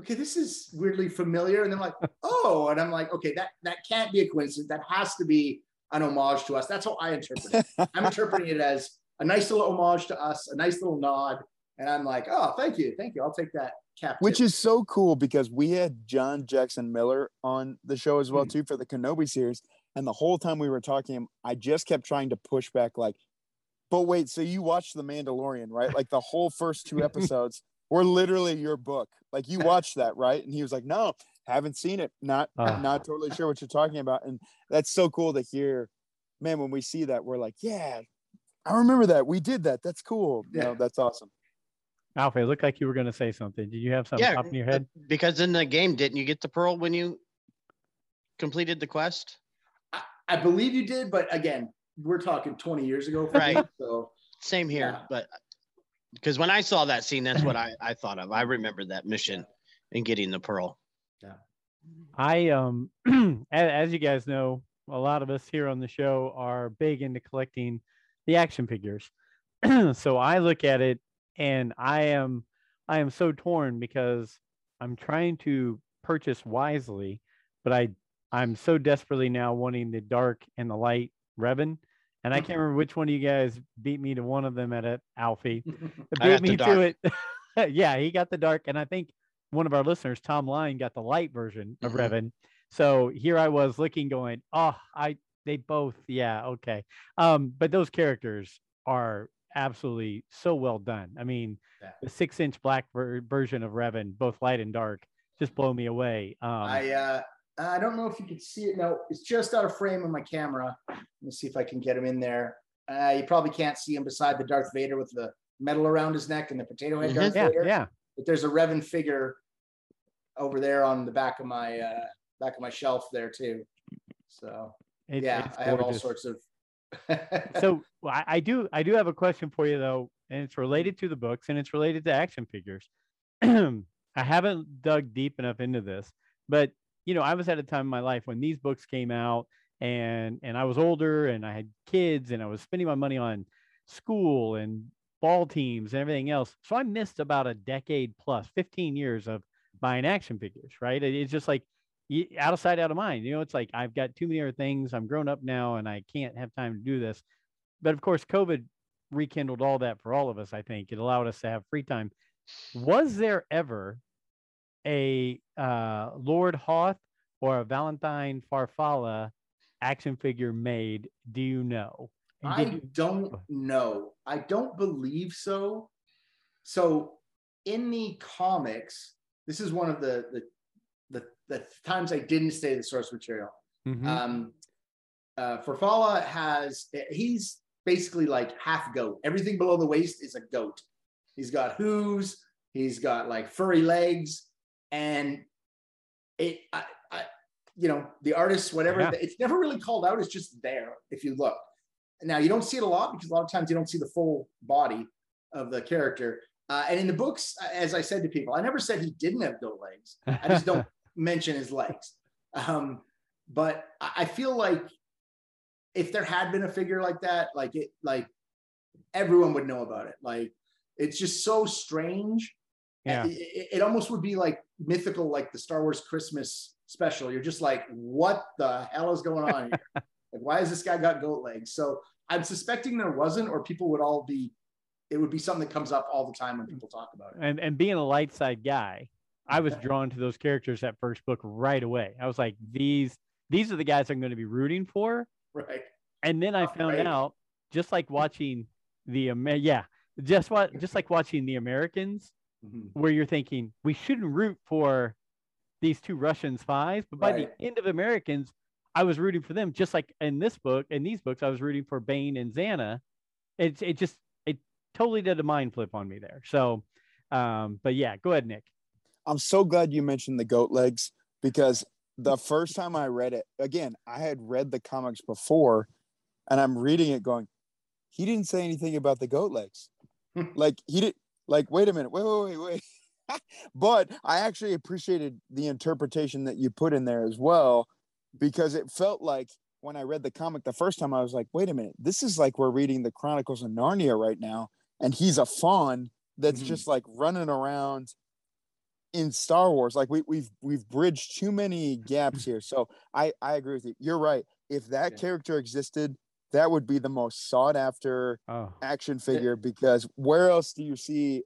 S4: okay, this is weirdly familiar. And then like, oh, and I'm like, okay, that that can't be a coincidence. That has to be an homage to us. That's how I interpret it. I'm interpreting it as a nice little homage to us, a nice little nod. And I'm like, oh, thank you, thank you. I'll take that cap.
S2: which is so cool because we had John Jackson Miller on the show as well mm-hmm. too for the Kenobi series, and the whole time we were talking, I just kept trying to push back like, But wait, so you watched The Mandalorian, right? Like the whole first two episodes were literally your book. Like you watched that, right? And he was like, "No, haven't seen it. Not
S1: Ah.
S2: not totally sure what you're talking about." And that's so cool to hear. Man, when we see that, we're like, "Yeah, I remember that. We did that. That's cool. You
S4: Yeah.
S2: know, that's awesome."
S1: Alfie, it looked like you were going to say something. Did you have something
S5: Yeah,
S1: pop in your
S5: uh,
S1: head?
S5: Because in the game, didn't you get the pearl when you completed the quest?
S4: I, I believe you did, but again, we're talking 20 years ago. for me,
S5: Right.
S4: So
S5: Same here,
S4: Yeah.
S5: but because when I saw that scene, that's what I, I thought of. I remember that mission and getting the pearl. Yeah.
S1: I um as you guys know, a lot of us here on the show are big into collecting the action figures. so I look at it and I am I am so torn because I'm trying to purchase wisely, but I I'm so desperately now wanting the dark and the light Revan. And I can't remember which one of you guys beat me to one of them at it, Alfie.
S5: I
S1: beat
S5: got the
S1: me to it. yeah, he got the dark, and I think one of our listeners, Tom Line, got the light version of
S5: Mhm.
S1: Revan. So here I was looking, going, "Oh, I they both, yeah, okay." Um, but those characters are absolutely so well done. I mean,
S4: Yeah.
S1: the six-inch black ver- version of Revan, both light and dark, just blow me away. Um,
S4: I uh, I don't know if you can see it No, It's just out of frame on my camera. Let me see if I can get him in there. Uh, you probably can't see him beside the Darth Vader with the metal around his neck and the potato head
S5: Mhm.
S4: Darth
S1: yeah,
S4: Vader.
S1: yeah.
S4: But there's a Revan figure over there on the back of my uh, back of my shelf there too. So
S1: It,
S4: yeah, I have all sorts of.
S1: So well, I, I do I do have a question for you though, and it's related to the books and it's related to action figures. I haven't dug deep enough into this, but you know, I was at a time in my life when these books came out and and I was older and I had kids and I was spending my money on school and ball teams and everything else. So I missed about a decade plus, 15 years of buying action figures, right? It's just like out of sight, out of mind. You know, it's like I've got too many other things. I'm grown up now and I can't have time to do this. But of course, COVID rekindled all that for all of us, I think. It allowed us to have free time. Was there ever a uh, Lord Hoth or a Valenthyne Farfalla action figure made? Do you know?
S4: I
S1: you-
S4: don't know. I don't believe so. So in the comics, this is one of the the the, times I didn't stay the source material.
S1: Mhm.
S4: Um, uh, Farfalla has he's basically like half goat. Everything below the waist is a goat. He's got hooves. He's got like furry legs, and it, I, I, you know, the artists, whatever.
S1: Yeah.
S4: It's never really called out. It's just there if you look. Now you don't see it a lot because a lot of times you don't see the full body of the character. Uh, and in the books, as I said to people, I never said he didn't have goat legs. I just don't mention his legs. Um, but I feel like if there had been a figure like that, like it, like everyone would know about it. Like it's just so strange.
S1: Yeah.
S4: It, it- it almost would be like mythical, like the Star Wars Christmas special. You're just like, what the hell is going on here? like, why has this guy got goat legs? So I'm suspecting there wasn't, or people would all be. It would be something that comes up all the time when people talk about it.
S1: and and being a light side guy, I was drawn to those characters that first book right away. I was like, these these are the guys I'm going to be rooting for.
S4: Right.
S1: And then I found
S4: right.
S1: out, just like watching the Amer- yeah, just what just like watching the Americans,
S4: Mhm.
S1: where you're thinking we shouldn't root for these two Russian spies, but by
S4: Right.
S1: the end of Americans, I was rooting for them. Just like in this book, in these books, I was rooting for Bane and Zannah. It it just it totally did a mind flip on me there. So, um, but yeah, go ahead, Nick.
S2: I'm so glad you mentioned the goat legs because the first time I read it, again, I had read the comics before and I'm reading it going, he didn't say anything about the goat legs. like he did like, wait a minute, wait, wait, wait, wait. but I actually appreciated the interpretation that you put in there as well, because it felt like when I read the comic the first time, I was like, wait a minute, this is like we're reading the Chronicles of Narnia right now, and he's a fawn that's
S4: Mhm.
S2: just like running around in Star Wars. Like we, we've we've bridged too many gaps here. So I I agree with you. You're right. If that
S4: Yeah.
S2: character existed, that would be the most sought after
S1: Oh,
S2: action figure because where else do you see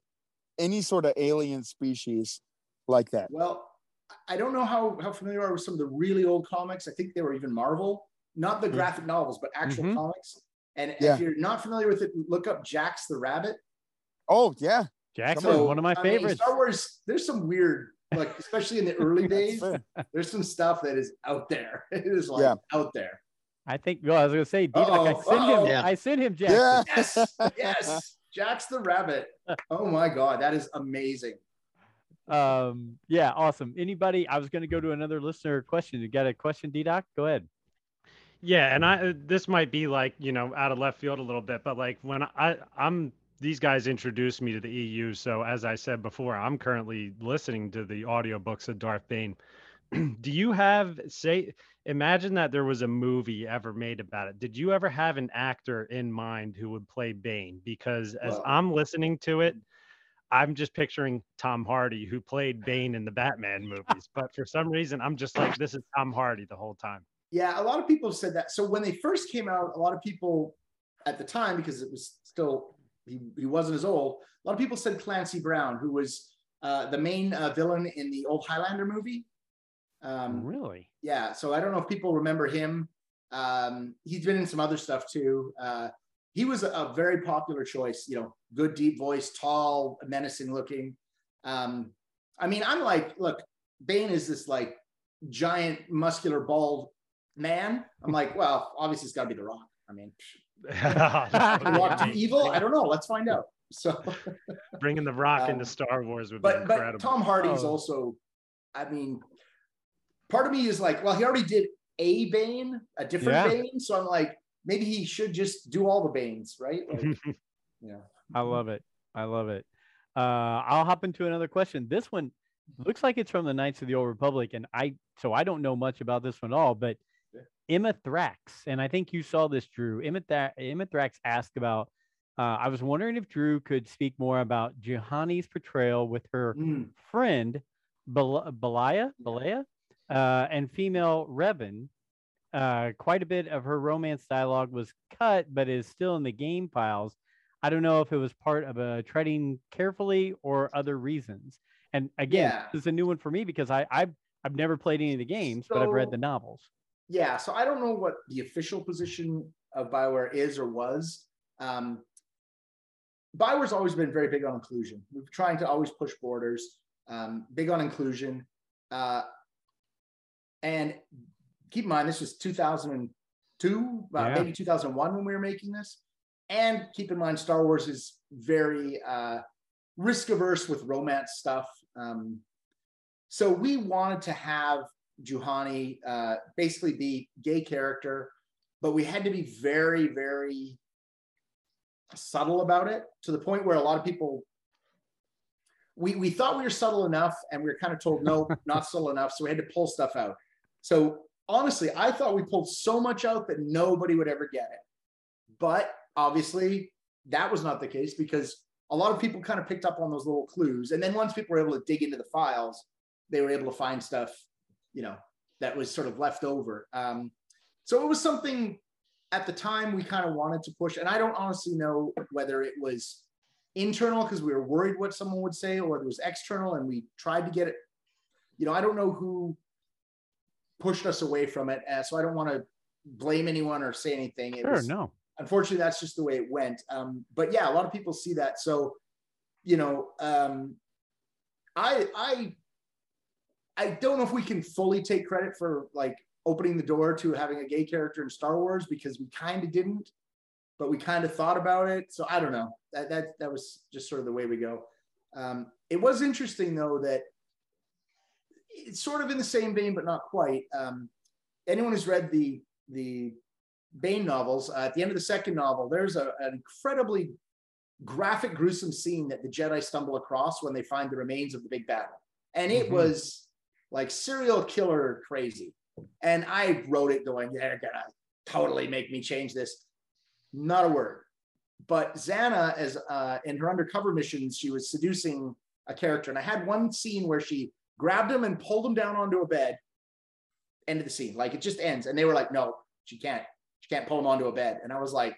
S2: any sort of alien species like that?
S4: Well, I don't know how, how familiar you are with some of the really old comics. I think they were even Marvel, not the
S1: Mhm.
S4: graphic novels, but actual
S1: Mhm.
S4: comics. And
S2: Yeah.
S4: if you're not familiar with it, look up Jax the Rabbit.
S2: Oh yeah.
S1: Jaxxon,
S2: So,
S1: one of my
S4: I mean,
S1: favorites.
S4: Star Wars, there's some weird, like especially in the early days,
S2: fair.
S4: there's some stuff that is out there. It is like
S2: Yeah.
S4: out there.
S1: I think. Well, I was gonna say, D-Doc, I
S4: Uh-oh,
S1: sent him.
S5: Yeah.
S1: I sent him Jaxxon.
S2: Yeah.
S4: Yes, yes. Jax the Rabbit. Oh my God, that is amazing.
S1: Um, yeah, awesome. Anybody? I was gonna go to another listener question. You got a question, D-Doc? Go ahead.
S3: Yeah, and I uh, this might be like you know out of left field a little bit, but like when I I'm these guys introduced me to the EU, so as I said before, I'm currently listening to the audiobooks of Darth Bane. Do you have say imagine that there was a movie ever made about it? Did you ever have an actor in mind who would play Bane? Because as I'm listening to it, I'm just picturing Tom Hardy who played Bane in the Batman movies, but for some reason I'm just like this is Tom Hardy the whole time.
S4: Yeah, a lot of people said that. So when they first came out, a lot of people at the time, because it was still he, he wasn't as old, a lot of people said Clancy Brown, who was uh, the main uh, villain in the old Highlander movie. Um,
S1: really?
S4: yeah, so I don't know if people remember him. Um, he's been in some other stuff too. Uh, he was a, a very popular choice. You know, good deep voice, tall, menacing looking. Um, I mean, I'm like, look, Bane is this like giant, muscular, bald man. I'm like, well, obviously it's got to be The Rock. I mean, The Rock too evil? I don't know. Let's find out. So,
S3: Bringing the Rock
S4: Um,
S3: into Star Wars would be incredible.
S4: but Tom Hardy's
S1: Oh.
S4: also, I mean, part of me is like, well, he already did a Bane, a different
S1: Yeah.
S4: Bane, so I'm like, maybe he should just do all the Banes, right? Like, yeah.
S1: I love it. I love it. Uh, I'll hop into another question. This one looks like it's from the Knights of the Old Republic, and I so I don't know much about this one at all. But
S4: Yeah.
S1: Emma Thrax, and I think you saw this, Drew. Emma, Thra- Emma Thrax asked about. Uh, I was wondering if Drew could speak more about Juhani's portrayal with her
S4: Mm.
S1: friend Bel- Belaya, Belaya, uh, and female Revan. Uh, quite a bit of her romance dialogue was cut, but is still in the game files. I don't know if it was part of a treading carefully or other reasons. And again,
S4: Yeah.
S1: this is a new one for me because I I've, I've never played any of the games, but I've read the novels.
S4: Yeah, so I don't know what the official position of Bioware is or was. Um, Bioware's always been very big on inclusion. We're trying to always push borders, um, big on inclusion. Uh, and keep in mind, this was 2002, uh,
S1: Yeah.
S4: maybe 2001 when we were making this. And keep in mind, Star Wars is very uh, risk averse with romance stuff. Um, so we wanted to have Juhani uh, basically be gay character, but we had to be very, very subtle about it to the point where a lot of people we we thought we were subtle enough and we were kind of told no, not subtle enough. So we had to pull stuff out. So honestly, I thought we pulled so much out that nobody would ever get it. But obviously, that was not the case because a lot of people kind of picked up on those little clues. And then once people were able to dig into the files, they were able to find stuff, you know, that was sort of left over. Um, so it was something at the time we kind of wanted to push. And I don't honestly know whether it was internal because we were worried what someone would say or it was external and we tried to get it. You know, I don't know who pushed us away from it. Uh, so I don't want to blame anyone or say anything. It
S1: Sure,
S4: was,
S1: no.
S4: unfortunately that's just the way it went um, but yeah a lot of people see that so you know um, i i i don't know if we can fully take credit for like opening the door to having a gay character in star wars because we kind of didn't but we kind of thought about it so i don't know that that that was just sort of the way we go um, it was interesting though that it's sort of in the same vein but not quite um, anyone who's read the the Bane novels, uh, at the end of the second novel, there's a, an incredibly graphic, gruesome scene that the Jedi stumble across when they find the remains of the big battle. And it
S1: Mhm.
S4: was like serial killer crazy. And I wrote it going, they're gonna totally make me change this. Not a word. But Zannah, as uh, in her undercover missions, she was seducing a character. And I had one scene where she grabbed him and pulled him down onto a bed. End of the scene. Like it just ends. And they were like, no, she can't. She can't pull him onto a bed. And I was like,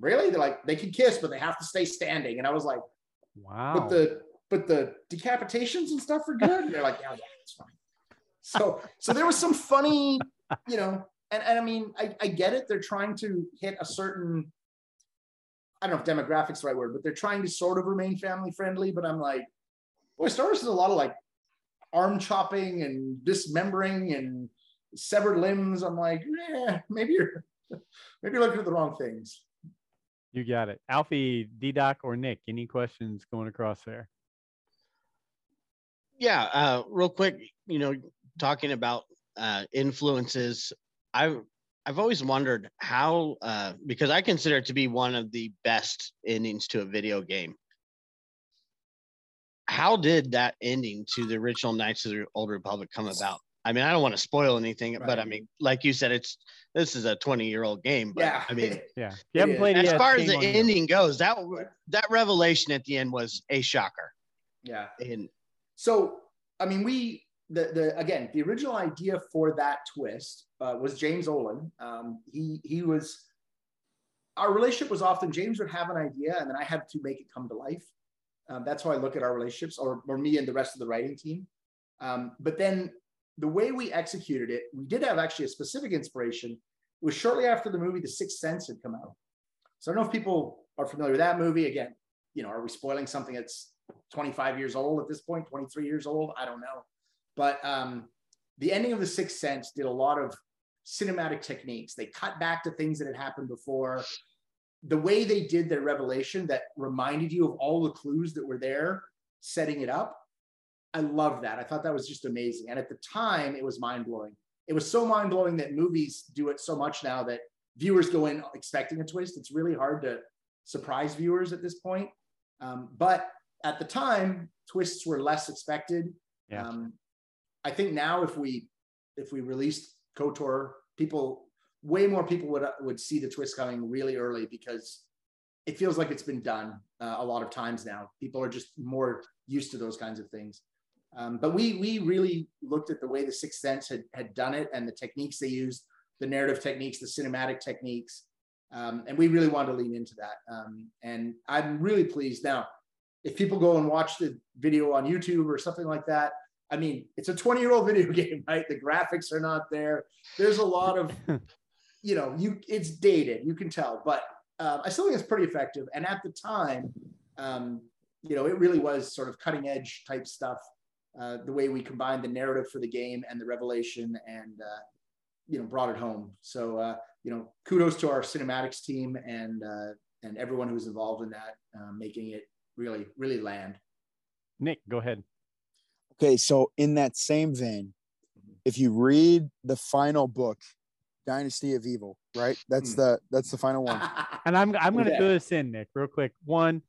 S4: really? They're like, they can kiss, but they have to stay standing. And I was like,
S1: Wow.
S4: but the but the decapitations and stuff are good. And they're like, yeah, yeah, it's fine. So so there was some funny, you know, and, and I mean, I, I get it. They're trying to hit a certain, I don't know if demographics the right word, but they're trying to sort of remain family friendly. But I'm like, boy, Star Wars is a lot of like arm chopping and dismembering and severed limbs. I'm like, yeah, maybe you're maybe you're looking at the wrong things.
S1: You got it. Alfie, D Doc, or Nick, any questions going across there?
S5: Yeah, uh, real quick, you know, talking about uh, influences, I've I've always wondered how uh, because I consider it to be one of the best endings to a video game. How did that ending to the original Knights of the Old Republic come about? I mean, I don't want to spoil anything, right. but I mean, like you said, it's this is a 20 year old game. But,
S4: yeah.
S5: I mean,
S1: yeah. You haven't played
S5: as far as the ending you. goes, that that revelation at the end was a shocker.
S4: Yeah.
S5: And
S4: so, I mean, we the the again the original idea for that twist uh, was James Ohlen. Um, he he was our relationship was often James would have an idea and then I had to make it come to life. Um, that's how I look at our relationships, or or me and the rest of the writing team. Um, but then the way we executed it, we did have actually a specific inspiration. It was shortly after the movie The Sixth Sense had come out. So I don't know if people are familiar with that movie. Again, you know, are we spoiling something that's 25 years old at this point, 23 years old? I don't know. But um, the ending of The Sixth Sense did a lot of cinematic techniques. They cut back to things that had happened before. The way they did their revelation that reminded you of all the clues that were there, setting it up I loved that. I thought that was just amazing. And at the time, it was mind blowing. It was so mind blowing that movies do it so much now that viewers go in expecting a twist. It's really hard to surprise viewers at this point. Um, but at the time, twists were less expected.
S1: Yeah.
S4: Um, I think now if we if we released KOTOR, people way more people would would see the twist coming really early because it feels like it's been done uh, a lot of times now. People are just more used to those kinds of things. Um, but we we really looked at the way the Sixth Sense had had done it and the techniques they used, the narrative techniques, the cinematic techniques, um, and we really wanted to lean into that. Um, and I'm really pleased now. If people go and watch the video on YouTube or something like that, I mean, it's a 20 year old video game, right? The graphics are not there. There's a lot of, you know, you it's dated, you can tell, but uh, I still think it's pretty effective. And at the time, um, you know, it really was sort of cutting edge type stuff uh, the way we combined the narrative for the game and the revelation and uh, you know brought it home so uh, you know kudos to our cinematics team and uh, and everyone who's involved in that uh, making it really really land
S1: nick go ahead
S2: okay so in that same vein if you read the final book dynasty of evil right that's mm. the that's the final one
S1: and i'm i'm going to do this in nick real quick one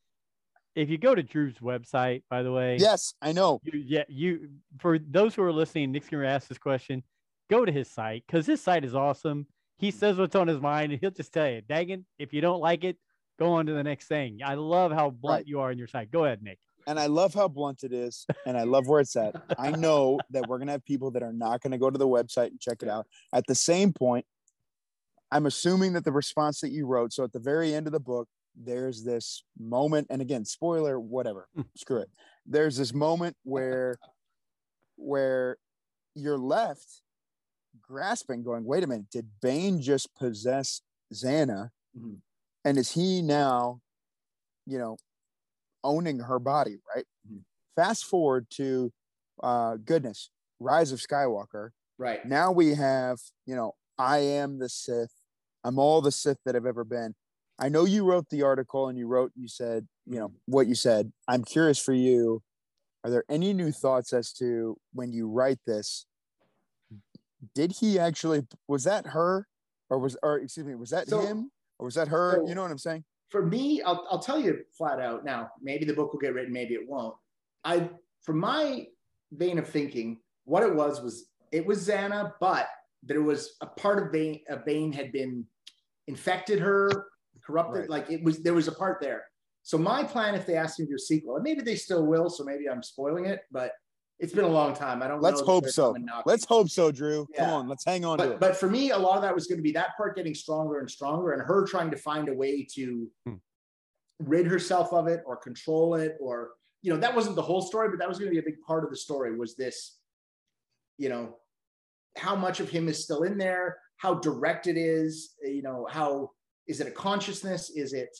S1: if you go to Drew's website, by the way,
S2: yes, I know.
S1: You, yeah, you for those who are listening, Nick's gonna ask this question. Go to his site because his site is awesome. He says what's on his mind, and he'll just tell you, Dagan, if you don't like it, go on to the next thing. I love how blunt right. you are in your site. Go ahead, Nick.
S2: And I love how blunt it is, and I love where it's at. I know that we're gonna have people that are not gonna go to the website and check it out. At the same point, I'm assuming that the response that you wrote, so at the very end of the book, there's this moment, and again, spoiler, whatever, hmm. screw it. There's this moment where where you're left grasping, going, wait a minute, did Bane just possess Zannah? Mm-hmm. And is he now, you know, owning her body, right? Mm-hmm. Fast forward to uh goodness, Rise of Skywalker.
S4: Right.
S2: Now we have, you know, I am the Sith. I'm all the Sith that i've ever been. I know you wrote the article and you wrote, you said, you know, what you said. I'm curious for you. Are there any new thoughts as to when you write this? Did he actually, was that her or was, or excuse me, was that so, him or was that her? So you know what I'm saying?
S4: For me, I'll, I'll tell you flat out now, maybe the book will get written, maybe it won't. I, from my vein of thinking, what it was was it was Zannah, but there was a part of Bane, uh, Bane had been infected her corrupted. Right. Like it was, there was a part there. So my plan, if they ask me to do a sequel, and maybe they still will, so maybe I'm spoiling it, but it's been a long time. I don't.
S2: Let's hope so. Let's hope so, Drew. Yeah. Come on, let's hang on
S4: but,
S2: to it.
S4: But for me, a lot of that was going to be that part getting stronger and stronger, and her trying to find a way to hmm. rid herself of it or control it, or you know, that wasn't the whole story, but that was going to be a big part of the story. Was this, you know, how much of him is still in there? how direct it is. You know, how is it a consciousness? Is it,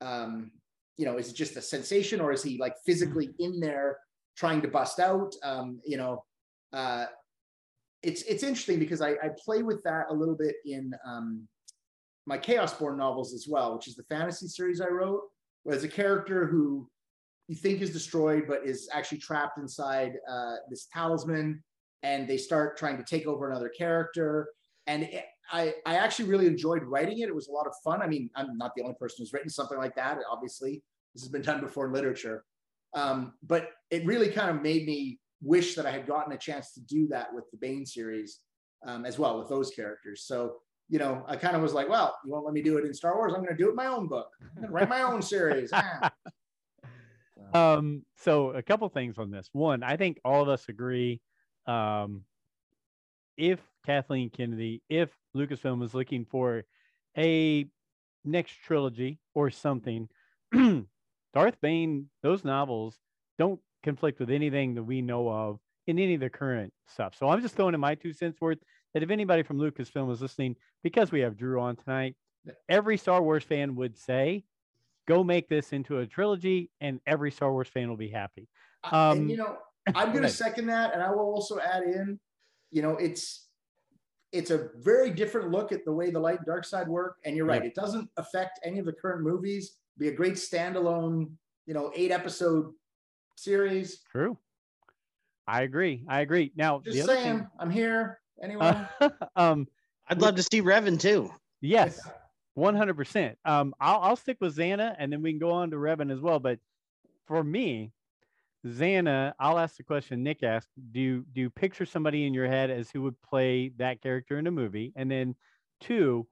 S4: um, you know, is it just a sensation, or is he like physically in there trying to bust out? Um, you know, uh, it's it's interesting because I, I play with that a little bit in um, my Chaosborn novels as well, which is the fantasy series I wrote. Where there's a character who you think is destroyed, but is actually trapped inside uh, this talisman, and they start trying to take over another character. And it, I, I actually really enjoyed writing it. It was a lot of fun. I mean, I'm not the only person who's written something like that. Obviously, this has been done before in literature, um, but it really kind of made me wish that I had gotten a chance to do that with the Bane series um, as well with those characters. So you know, I kind of was like, well, you won't let me do it in Star Wars. I'm going to do it in my own book. write my own series. Ah.
S1: um, so a couple things on this. One, I think all of us agree. Um, if Kathleen Kennedy, if Lucasfilm was looking for a next trilogy or something, Darth Bane, those novels don't conflict with anything that we know of in any of the current stuff. So I'm just throwing in my two cents worth that if anybody from Lucasfilm is listening, because we have Drew on tonight, every Star Wars fan would say, go make this into a trilogy, and every Star Wars fan will be happy.
S4: Um, and, you know, I'm going to second that, and I will also add in, you know, it's it's a very different look at the way the light and dark side work. And you're right, it doesn't affect any of the current movies. Be a great standalone, you know, eight episode series.
S1: True. I agree. I agree. Now,
S4: just saying, thing, I'm here. Anyone?
S5: um, I'd love to see Revan too.
S1: Yes, one hundred percent. Um, I'll I'll stick with Zannah and then we can go on to Revan as well. But for me, Zannah, I'll ask the question Nick asked: Do you, do you picture somebody in your head as who would play that character in a movie? And then two,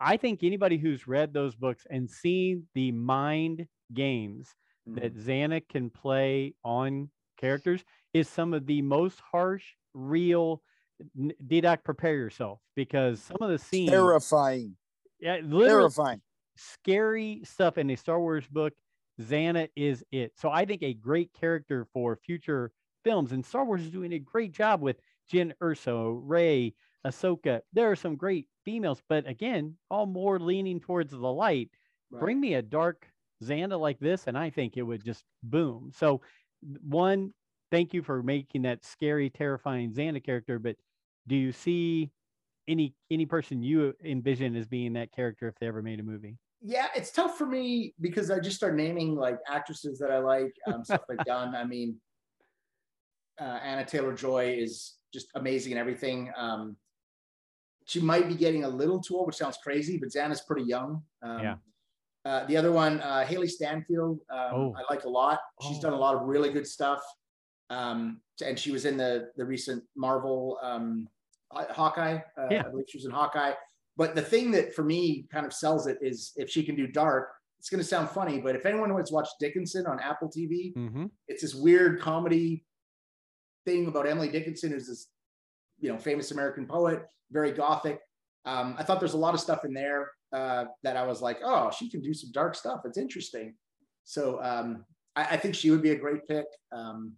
S1: I think anybody who's read those books and seen the mind games mm-hmm. that Zannah can play on characters is some of the most harsh, real Didac, prepare yourself because some of the scenes
S2: terrifying.
S1: Yeah, literally terrifying. Scary stuff in a Star Wars book. Zannah is it. So I think a great character for future films, and Star Wars is doing a great job with Jyn Erso, Rey, Ahsoka. There are some great females, but again, all more leaning towards the light. Right. Bring me a dark Zannah like this, and I think it would just boom. So, one, thank you for making that scary, terrifying Zannah character, but do you see any any person you envision as being that character if they ever made a movie?
S4: Yeah, it's tough for me because I just start naming like actresses that I like, um, stuff like done. I mean, uh, Anya Taylor Joy is just amazing and everything. Um, she might be getting a little too old, which sounds crazy, but Zannah's pretty young. Um, yeah. Uh, the other one, uh, Hailee Steinfeld, um, oh. I like a lot. She's oh. done a lot of really good stuff. Um, and she was in the the recent Marvel um, Hawkeye. Uh, yeah. I believe she was in Hawkeye. But the thing that for me kind of sells it is if she can do dark, it's going to sound funny, but if anyone has watched Dickinson on Apple TV, mm-hmm. it's this weird comedy thing about Emily Dickinson, who's this, you know, famous American poet, very gothic. Um, I thought there's a lot of stuff in there uh, that I was like, oh, she can do some dark stuff. It's interesting. So um, I, I, think she would be a great pick. Um,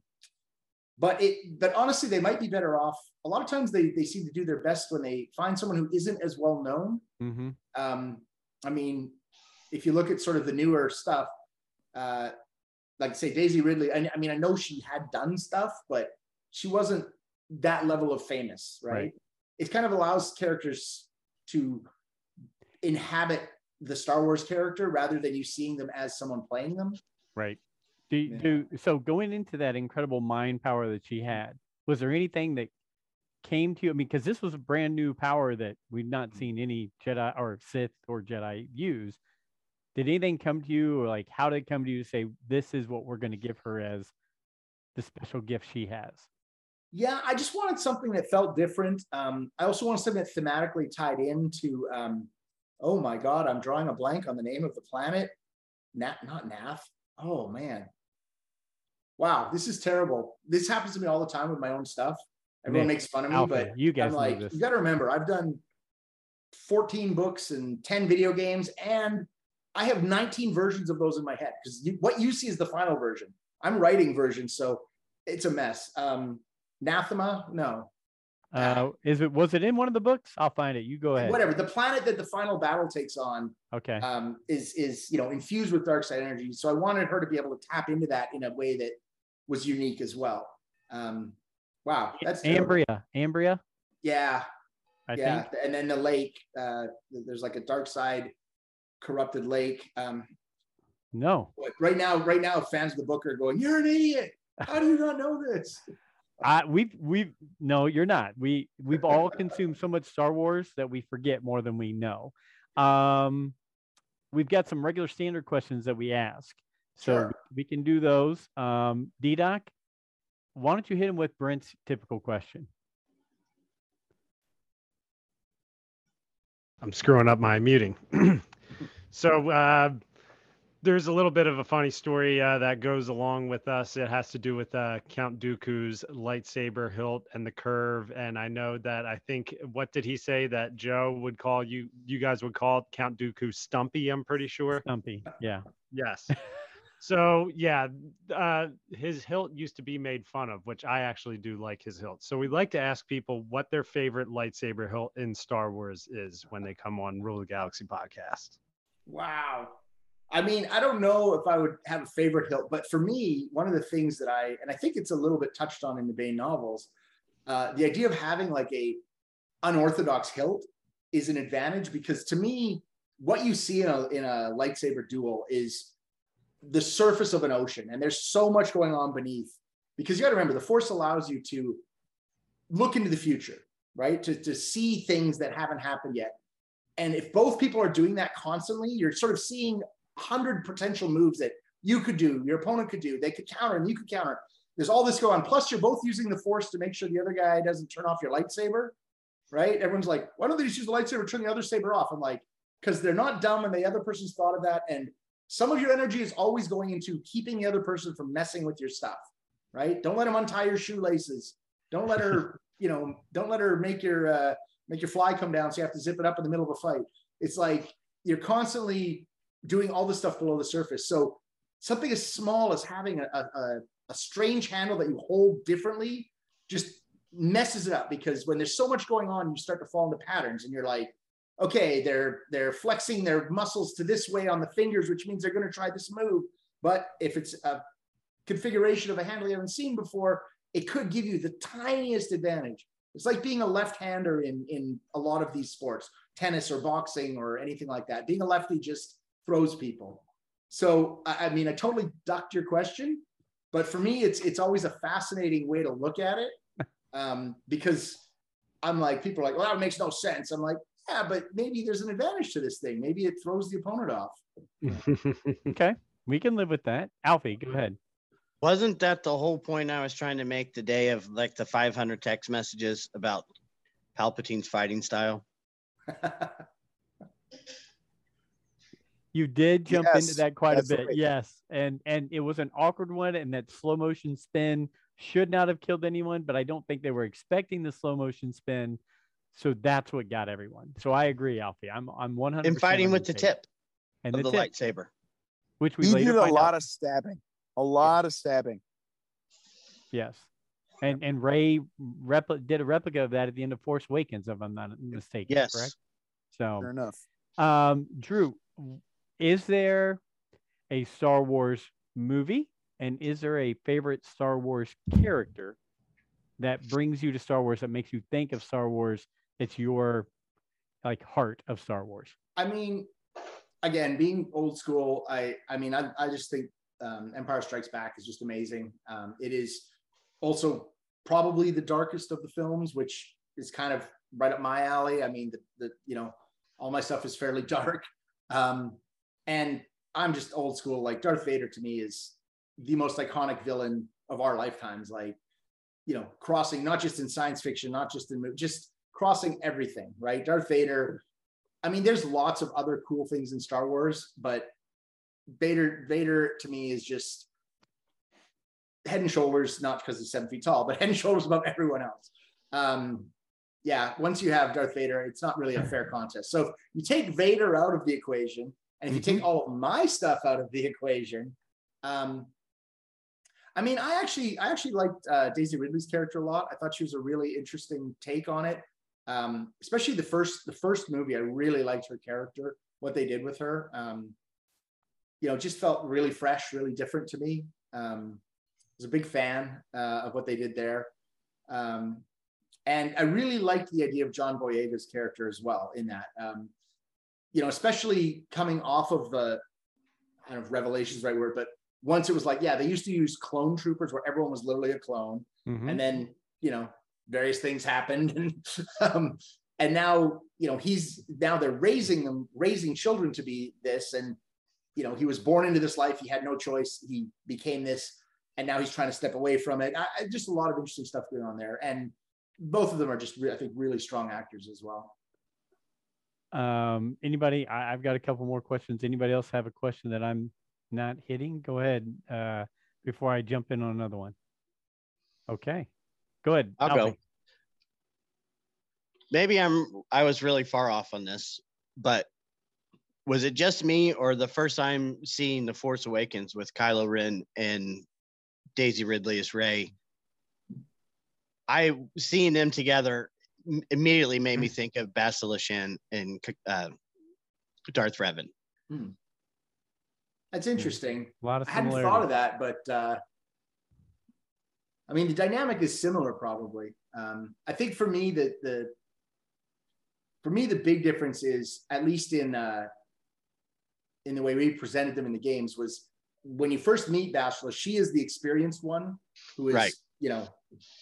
S4: but it but honestly they might be better off a lot of times they they seem to do their best when they find someone who isn't as well known mm-hmm. um, i mean if you look at sort of the newer stuff uh, like say daisy ridley I, I, mean i know she had done stuff but she wasn't that level of famous right, right. it kind of allows characters to inhabit the star wars character rather than you seeing them as someone playing them
S1: right do, yeah. do so going into that incredible mind power that she had, was there anything that came to you? I mean, because this was a brand new power that we've not mm. seen any Jedi or Sith or Jedi use. Did anything come to you, or like how did it come to you to say this is what we're going to give her as the special gift she has?
S4: Yeah, I just wanted something that felt different. Um, I also wanted something that thematically tied into. Um, oh my God, I'm drawing a blank on the name of the planet. Nat, not Nath. Oh man, wow, this is terrible. This happens to me all the time with my own stuff. Everyone Nick, makes fun of me, Alpha, but you guys I'm like, you got to remember, I've done 14 books and 10 video games, and I have 19 versions of those in my head because what you see is the final version. I'm writing versions, so it's a mess. Um, Nathema, no.
S1: Uh, is it was it in one of the books? I'll find it. You go ahead.
S4: Whatever. The planet that the final battle takes on
S1: Okay.
S4: um, is is you know infused with dark side energy. So I wanted her to be able to tap into that in a way that was unique as well. Um, wow, that's dope.
S1: Ambria. Ambria.
S4: Yeah,
S1: I
S4: yeah,
S1: think.
S4: and then the lake. Uh, there's like a dark side corrupted lake. Um,
S1: No.
S4: right now, right now, fans of the book are going, "You're an idiot! How do you not know this?"
S1: I we've we've no, you're not. We we've all consumed so much Star Wars that we forget more than we know. Um, we've got some regular standard questions that we ask, so
S4: Sure.
S1: we can do those. Um, D-Doc, why don't you hit him with Brent's typical question?
S3: I'm screwing up my muting. so uh, there's a little bit of a funny story uh, that goes along with us. It has to do with uh, Count Dooku's lightsaber hilt and the curve. And I know that I think what did he say that Joe would call you? You guys would call Count Dooku Stumpy. I'm pretty sure.
S1: Stumpy. Yeah.
S3: Yes. so yeah, uh, his hilt used to be made fun of, which I actually do like his hilt. So we like to ask people what their favorite lightsaber hilt in Star Wars is when they come on Rule of the Galaxy podcast.
S4: Wow. I mean, I don't know if I would have a favorite hilt, but for me, one of the things that I, and I think it's a little bit touched on in the Bane novels, uh, the idea of having like a unorthodox hilt is an advantage because to me, what you see in a, in a lightsaber duel is the surface of an ocean. And there's so much going on beneath because you got to remember the force allows you to look into the future, right? To, to see things that haven't happened yet. And if both people are doing that constantly, you're sort of seeing 100 potential moves that you could do, your opponent could do, they could counter, and you could counter. There's all this going on. Plus, you're both using the force to make sure the other guy doesn't turn off your lightsaber, right? Everyone's like, why don't they just use the lightsaber, turn the other saber off? I'm like, because they're not dumb and the other person's thought of that. And some of your energy is always going into keeping the other person from messing with your stuff, right? Don't let them untie your shoelaces. Don't let her, you know, don't let her make your uh, make your fly come down so you have to zip it up in the middle of a fight. It's like you're constantly doing all the stuff below the surface. So something as small as having a, a, a strange handle that you hold differently just messes it up because when there's so much going on, you start to fall into patterns and you're like, okay, they're they're flexing their muscles to this way on the fingers, which means they're going to try this move. But if it's a configuration of a handle you haven't seen before, it could give you the tiniest advantage. It's like being a left-hander in in a lot of these sports, tennis or boxing or anything like that. Being a lefty just throws people. So I, I mean, I totally ducked your question, but for me, it's it's always a fascinating way to look at it um, because I'm like, people are like, well, that makes no sense. I'm like, yeah, but maybe there's an advantage to this thing. Maybe it throws the opponent off.
S1: Okay. We can live with that. Alfie, go ahead.
S5: Wasn't that the whole point I was trying to make the day of like the 500 text messages about Palpatine's fighting style?
S1: You did jump into that quite a bit.
S2: right.
S1: Yes. And and it was an awkward one and that slow motion spin should not have killed anyone, but I don't think they were expecting the slow motion spin. So that's what got everyone. So I agree, Alfie. I'm I'm 100
S5: In fighting with the tip
S1: and
S5: of
S1: the,
S5: the
S1: tip,
S5: lightsaber.
S1: which we
S2: He
S1: later
S2: did a
S1: find
S2: lot
S1: out.
S2: of stabbing, a lot of stabbing.
S1: yes. And and Rey repli- did a replica of that at the end of Force Awakens, if I'm not mistaken.
S5: Yes.
S1: Correct. So
S2: Fair enough.
S1: Um, Drew, is there a Star Wars movie and is there a favorite Star Wars character that brings you to Star Wars that makes you think of Star Wars? It's your like heart of Star Wars.
S4: I mean, again, being old school, I I mean, I, I just think um, Empire Strikes Back is just amazing. Um, it is also probably the darkest of the films, which is kind of right up my alley. I mean, the, the you know, all my stuff is fairly dark, um, and I'm just old school. Like Darth Vader to me is the most iconic villain of our lifetimes. Like, you know, crossing not just in science fiction, not just in just crossing everything. Right, Darth Vader. I mean, there's lots of other cool things in Star Wars, but Vader, Vader to me is just head and shoulders, not because he's seven feet tall, but head and shoulders above everyone else. Um, yeah, once you have Darth Vader, it's not really a fair contest. So if you take Vader out of the equation, and if you take all of my stuff out of the equation, um, I mean, I actually, I actually liked uh, Daisy Ridley's character a lot. I thought she was a really interesting take on it. Um, especially the first, the first movie. I really liked her character, what they did with her. Um, you know, just felt really fresh, really different to me. Um, I was a big fan uh, of what they did there. Um, and I really liked the idea of John Boyega's character as well in that. Um, you know, especially coming off of the kind of revelations, right word, but once it was like, yeah, they used to use clone troopers where everyone was literally a clone,
S1: Mhm.
S4: and then you know various things happened, and um, and now you know he's now they're raising them, raising children to be this, and you know he was born into this life, he had no choice, he became this, and now he's trying to step away from it. I, I- just a lot of interesting stuff going on there, and both of them are just re- I think really strong actors as well.
S1: Um, anybody? I, I've got a couple more questions. Anybody else have a question that I'm not hitting? Go ahead uh, before I jump in on another one. Okay, go ahead.
S5: I'll
S1: Alfie.
S5: go. Maybe I'm I was really far off on this, but was it just me or the first time seeing The Force Awakens with Kylo Ren and Daisy Ridley as Rey? I seeing them together immediately made me think of Bastila Shan and, and uh, Darth Revan.
S4: That's interesting.
S1: A lot of
S4: I hadn't thought of that, but uh, I mean, the dynamic is similar, probably. Um, I think for me, the the for me the big difference is at least in uh, in the way we presented them in the games was when you first meet Bastila, she is the experienced one who is
S5: Right.
S4: you know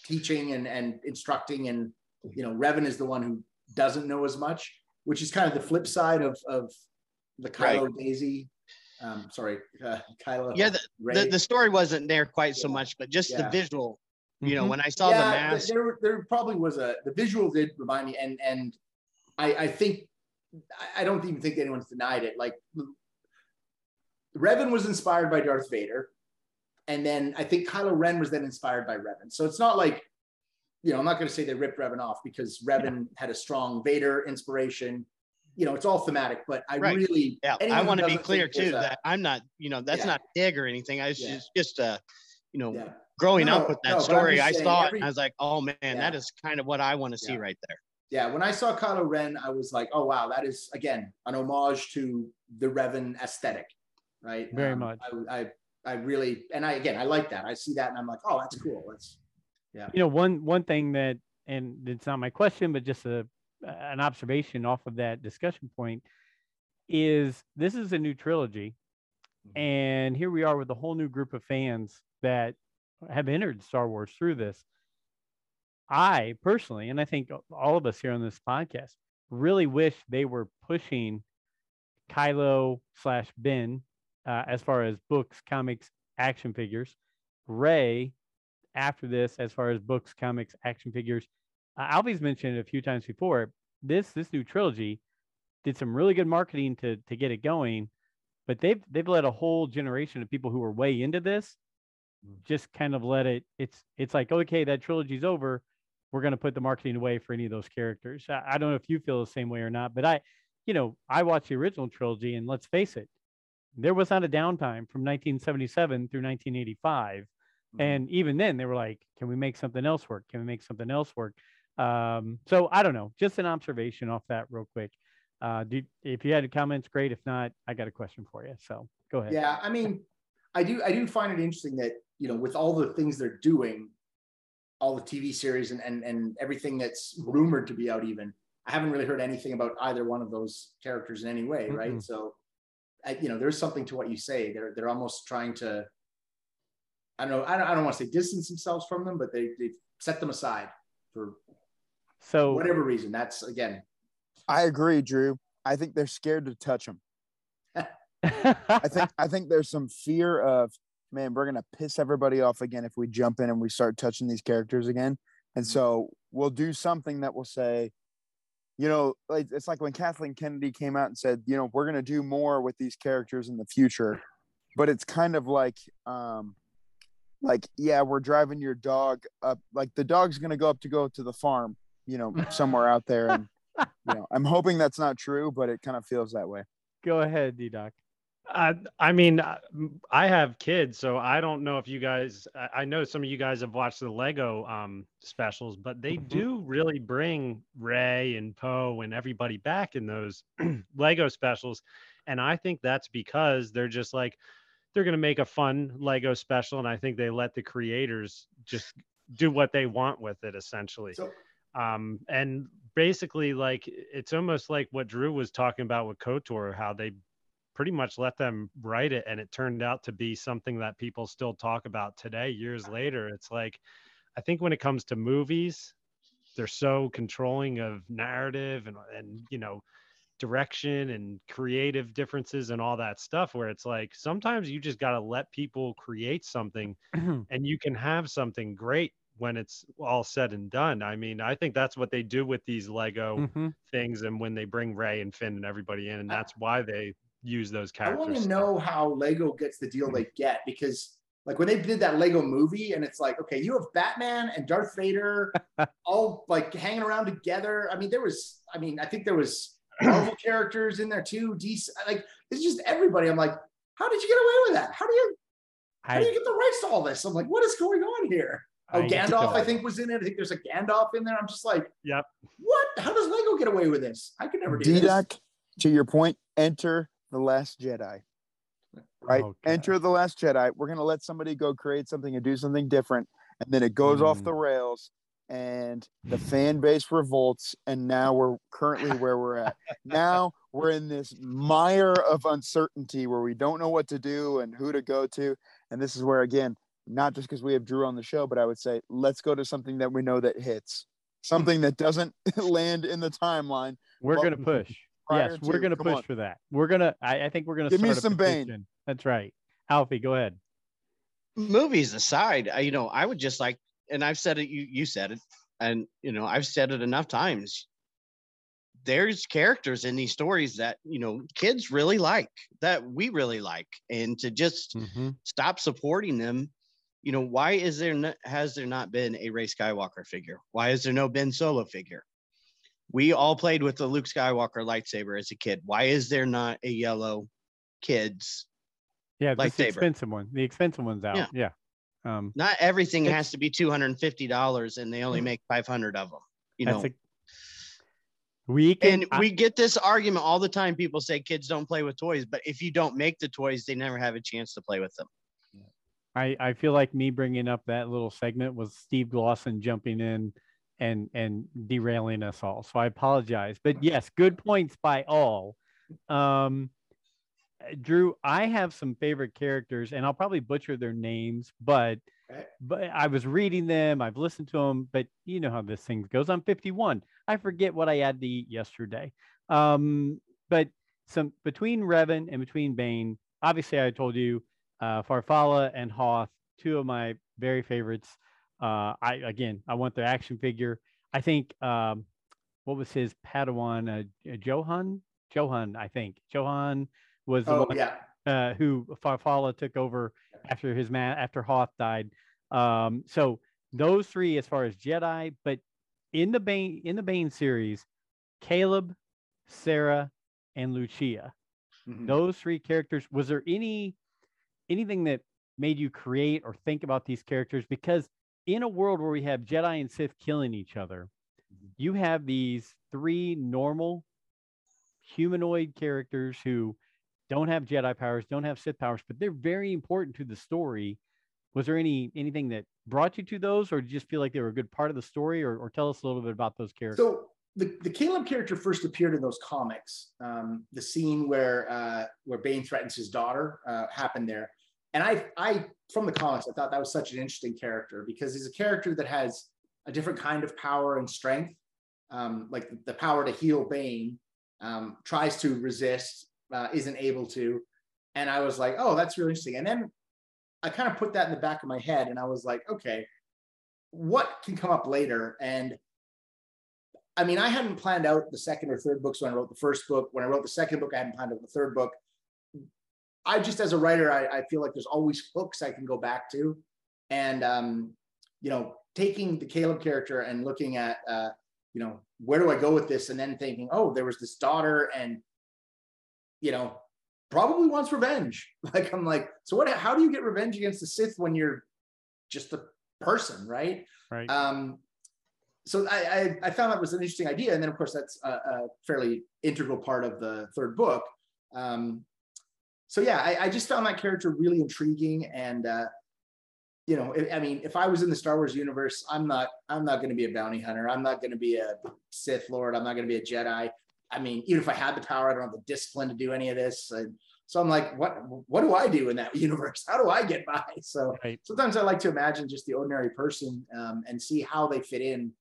S4: teaching and and instructing, and you know Revan is the one who doesn't know as much, which is kind of the flip side of of the Kylo Daisy. Um, sorry, uh, Kylo.
S5: Yeah, the, the, the story wasn't there quite so much, but just the visual. You know,
S1: Mhm.
S5: when I saw the
S4: th-
S5: mask,
S4: There, there probably was a the visual did remind me, and and I, I think I- I don't even think anyone's denied it. Like Revan was inspired by Darth Vader, and then I think Kylo Ren was then inspired by Revan. So it's not like you know I'm not going to say they ripped Revan off because Revan had a strong Vader inspiration. You know, it's all thematic, but I
S5: Right.
S4: really
S5: Yeah, I want to be clear too
S4: a-
S5: that I'm not, you know, that's
S4: Yeah.
S5: not dig or anything. I was
S4: Yeah.
S5: just, just uh, you know,
S4: yeah.
S5: growing
S4: No,
S5: up with that
S4: but I'm
S5: story, I
S4: saying
S5: saw it
S4: every-
S5: and I was like, oh man,
S4: Yeah.
S5: that is kind of what I want to see
S4: Yeah.
S5: right there.
S4: yeah, when I saw Kylo Ren, I was like, oh wow, that is again an homage to the Revan aesthetic, right?
S1: Very
S4: Um,
S1: much.
S4: I, I, I really, and I again, I like that. I see that, and I'm like, oh, that's cool. That's
S1: you know one one thing that and it's not my question but just a an observation off of that discussion point is this is a new trilogy.
S4: Mhm.
S1: and here we are with a whole new group of fans that have entered star wars through this. I personally and i think all of us here on this podcast really wish they were pushing kylo slash ben uh, as far as books comics action figures rey after this as far as books, comics, action figures. Uh, Alfie's mentioned it a few times before. This this new trilogy did some really good marketing to to get it going, but they've they've let a whole generation of people who are way into this just kind of let it. It's it's like okay, that trilogy's over. We're going to put the marketing away for any of those characters. I, I don't know if you feel the same way or not, but I, you know, I watched the original trilogy, and let's face it, there was not a downtime from 1977 through 1985 and even then they were like can we make something else work can we make something else work um, so i don't know just an observation off that real quick uh, do, if you had comments great if not i got a question for you so go ahead
S4: yeah. I mean, I do, I do find it interesting that you know, with all the things they're doing, all the TV series and and and everything that's rumored to be out, even I haven't really heard anything about either one of those characters in any way, right?
S1: Mm-mm.
S4: So, I, you know, there's something to what you say. They're they're almost trying to. I don't know. I don't, I don't want to say distance themselves from them, but they they set them aside for
S1: so
S4: whatever reason. That's again,
S2: I agree, Drew. I think they're scared to touch them. I think I think there's some fear of man, we're gonna piss everybody off again if we jump in and we start touching these characters again. And so we'll do something that will say, you know, it's like when Kathleen Kennedy came out and said, you know, we're gonna do more with these characters in the future. But it's kind of like um like, yeah, we're driving your dog up like the dog's gonna go up to go to the farm, you know, somewhere out there. And you know, I'm hoping that's not true, but it kind of feels that way.
S1: go ahead d-doc
S3: Uh, I mean, uh, I have kids, so I don't know if you guys. I know some of you guys have watched the Lego um, specials, but they mm-hmm. do really bring Rey and Poe and everybody back in those Lego specials, and I think that's because they're just like they're going to make a fun Lego special, and I think they let the creators just do what they want with it, essentially. So- um, and basically, like it's almost like what Drew was talking about with Kotor, how they pretty much let them write it and it turned out to be something that people still talk about today years later it's like i think when it comes to movies they're so controlling of narrative and and you know direction and creative differences and all that stuff where it's like sometimes you just got to let people create something and you can have something great when it's all said and done. I mean, I think that's what they do with these Lego mm-hmm. things and when they bring Rey and Finn and everybody in and that's why they use those characters.
S4: I want to know how Lego gets the deal they get because like when they did that Lego movie and it's like, okay, you have Batman and Darth Vader all like hanging around together. I mean, there was, I mean, I think there was Marvel characters in there too. DC, like it's just everybody. I'm like, how did you get away with that? How do you, how do you get the rights to all this? I'm like, what is going on here? Oh, I Gandalf, I think was in it. I think there's a Gandalf in there. I'm just like,
S3: yep.
S4: What? How does Lego get away with this? I could never do
S2: D-Doc, this. To your point, enter the Last Jedi. Right? Okay. Enter The Last Jedi. We're going to let somebody go create something and do something different. And then it goes mm. off the rails and the fan base revolts. And now we're currently where we're at. now we're in this mire of uncertainty where we don't know what to do and who to go to. And this is where, again, not just because we have Drew on the show, but I would say let's go to something that we know that hits, something that doesn't land in the timeline.
S1: We're going to push yes, we're going to push on. for that. We're going to, I think we're going to
S2: give me some Bane.
S1: That's right. Alfie, go ahead.
S5: Movies aside, I, you know, I would just like, and I've said it, you, you said it, and, you know, I've said it enough times. There's characters in these stories that, you know, kids really like, that we really like. And to just mm-hmm. stop supporting them you know why is there not, has there not been a Rey Skywalker figure? Why is there no Ben Solo figure? we all played with the Luke Skywalker lightsaber as a kid. Why is there not a yellow kids?
S1: Yeah, the expensive one. The expensive one's out. Yeah. yeah.
S5: Um, not everything has to be two hundred and fifty dollars, and they only make five hundred of them. You know. A,
S1: we can,
S5: and I, we get this argument all the time. People say kids don't play with toys, but if you don't make the toys, they never have a chance to play with them.
S1: I, I feel like me bringing up that little segment was Steve Glosson jumping in and and derailing us all. So I apologize. But yes, good points by all. Um, Drew, I have some favorite characters, and I'll probably butcher their names, but but I was reading them, I've listened to them, but you know how this thing goes. I'm 51. I forget what I had to eat yesterday. Um, but some between Revan and between Bane, obviously I told you uh, Farfalla and Hoth, two of my very favorites. Uh, I again, I want the action figure. I think um, what was his Padawan? Uh, Johun, Johun, I think Johun was the
S4: oh,
S1: one
S4: yeah.
S1: uh, who Farfalla took over after his man after Hoth died. Um, so those three, as far as Jedi, but in the Bane in the Bane series, Caleb, Serra, and Lucia. Mm-hmm. Those three characters. Was there any anything that made you create or think about these characters? Because in a world where we have Jedi and Sith killing each other, mm-hmm. you have these three normal humanoid characters who don't have Jedi powers, don't have Sith powers, but they're very important to the story. Was there any anything that brought you to those, or did you just feel like they were a good part of the story, or, or tell us a little bit about those characters?
S4: So the, the Caleb character first appeared in those comics. Um, the scene where uh, where Bane threatens his daughter uh, happened there and I, I from the comics, I thought that was such an interesting character because he's a character that has a different kind of power and strength, um, like the, power to heal Bane, um, tries to resist, uh, isn't able to, and I was like, oh, that's really interesting. And then I kind of put that in the back of my head, and I was like, okay, what can come up later? And I mean, I hadn't planned out the second or third books when I wrote the first book. When I wrote the second book, I hadn't planned out the third book. I just as a writer, I, I, feel like there's always hooks I can go back to, and um, you know, taking the Caleb character and looking at uh, you know where do I go with this, and then thinking, oh, there was this daughter, and you know, probably wants revenge. Like I'm like, so what? How do you get revenge against the Sith when you're just a person, right?
S1: Right.
S4: Um, so I, I, I found that was an interesting idea, and then of course that's a, a fairly integral part of the third book. Um, so yeah, I, I, just found that character really intriguing, and uh, you know, I mean, if I was in the Star Wars universe, I'm not I'm not going to be a bounty hunter. I'm not going to be a Sith Lord. I'm not going to be a Jedi. I mean, even if I had the power, I don't have the discipline to do any of this. And so I'm like, what what do I do in that universe? How do I get by? So right. sometimes I like to imagine just the ordinary person um, and see how they fit in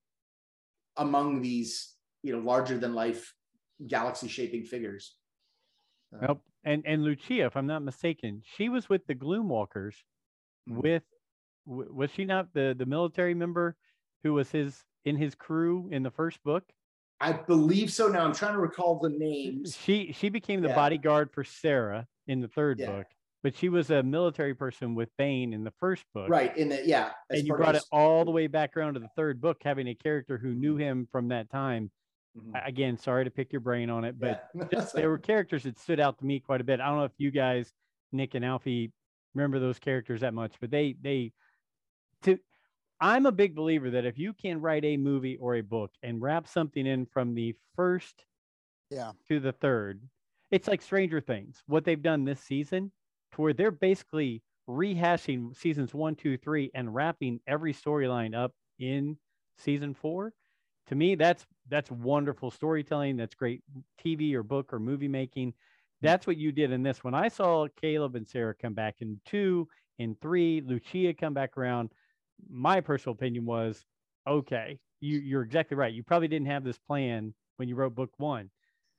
S4: among these, you know, larger than life galaxy shaping figures.
S1: Uh, nope. And and Lucia, if I'm not mistaken, she was with the Gloomwalkers. Mm-hmm. With was she not the the military member who was his in his crew in the first book?
S4: I believe so. Now I'm trying to recall the names.
S1: She she became the yeah. bodyguard for Serra in the third yeah. book, but she was a military person with Bane in the first book.
S4: Right. In the yeah.
S1: And you brought it all the way back around to the third book, having a character who knew him from that time. Mm-hmm. Again, sorry to pick your brain on it, but yeah. there were characters that stood out to me quite a bit. I don't know if you guys, Nick and Alfie, remember those characters that much, but they they to I'm a big believer that if you can write a movie or a book and wrap something in from the first
S2: yeah
S1: to the third, it's like Stranger Things. What they've done this season, to where they're basically rehashing seasons one, two, three, and wrapping every storyline up in season four. To me, that's that's wonderful storytelling. That's great TV or book or movie making. Mm. That's what you did in this. When I saw Caleb and Serra come back in two, in three, Lucia come back around my personal opinion was okay, you, you're exactly right. You probably didn't have this plan when you wrote book one,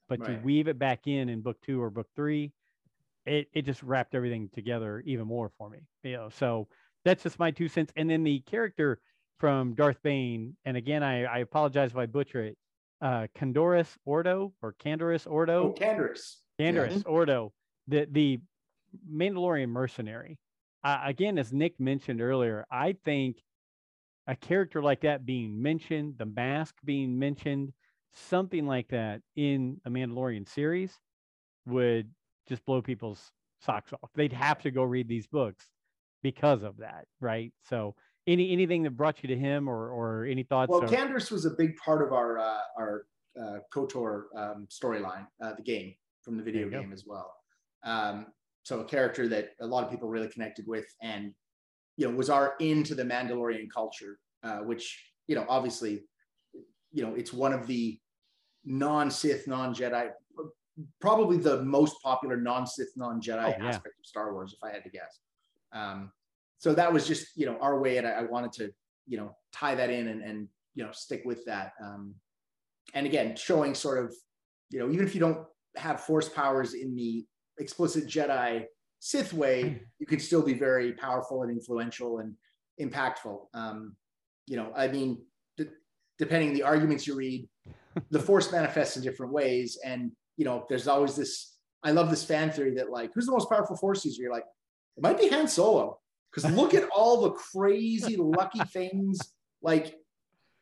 S1: but right. to weave it back in in book two or book three, it, it just wrapped everything together even more for me. You know, so that's just my two cents. And then the character from Darth Bane, and again, I, I apologize if I butcher it. Uh, Candoris Ordo or Candoris Ordo.
S4: Oh, Candoris.
S1: Candoris yeah. Ordo, the the Mandalorian mercenary uh, again, as Nick mentioned earlier, I think a character like that being mentioned, the mask being mentioned, something like that in a Mandalorian series would just blow people's socks off. They'd have to go read these books because of that, right? So, any anything that brought you to him, or or any thoughts?
S4: Well,
S1: or...
S4: Was a big part of our uh, our uh, Kotor um, storyline, uh, the game from the video game go. as well. Um, so a character that a lot of people really connected with and you know was our into the mandalorian culture uh, which you know obviously you know it's one of the non-sith non-jedi probably the most popular non-sith non-jedi oh, yeah. aspect of star wars if i had to guess um, so that was just you know our way and I, I, wanted to you know tie that in and, and you know stick with that um, and again showing sort of you know even if you don't have force powers in the explicit Jedi Sith way, hmm. you can still be very powerful and influential and impactful. Um, you know, I mean, d- depending the arguments you read, the Force manifests in different ways, and you know, there's always this. I love this fan theory that like, who's the most powerful Force user? You're like, it might be Han Solo, because look at all the crazy lucky things. Like,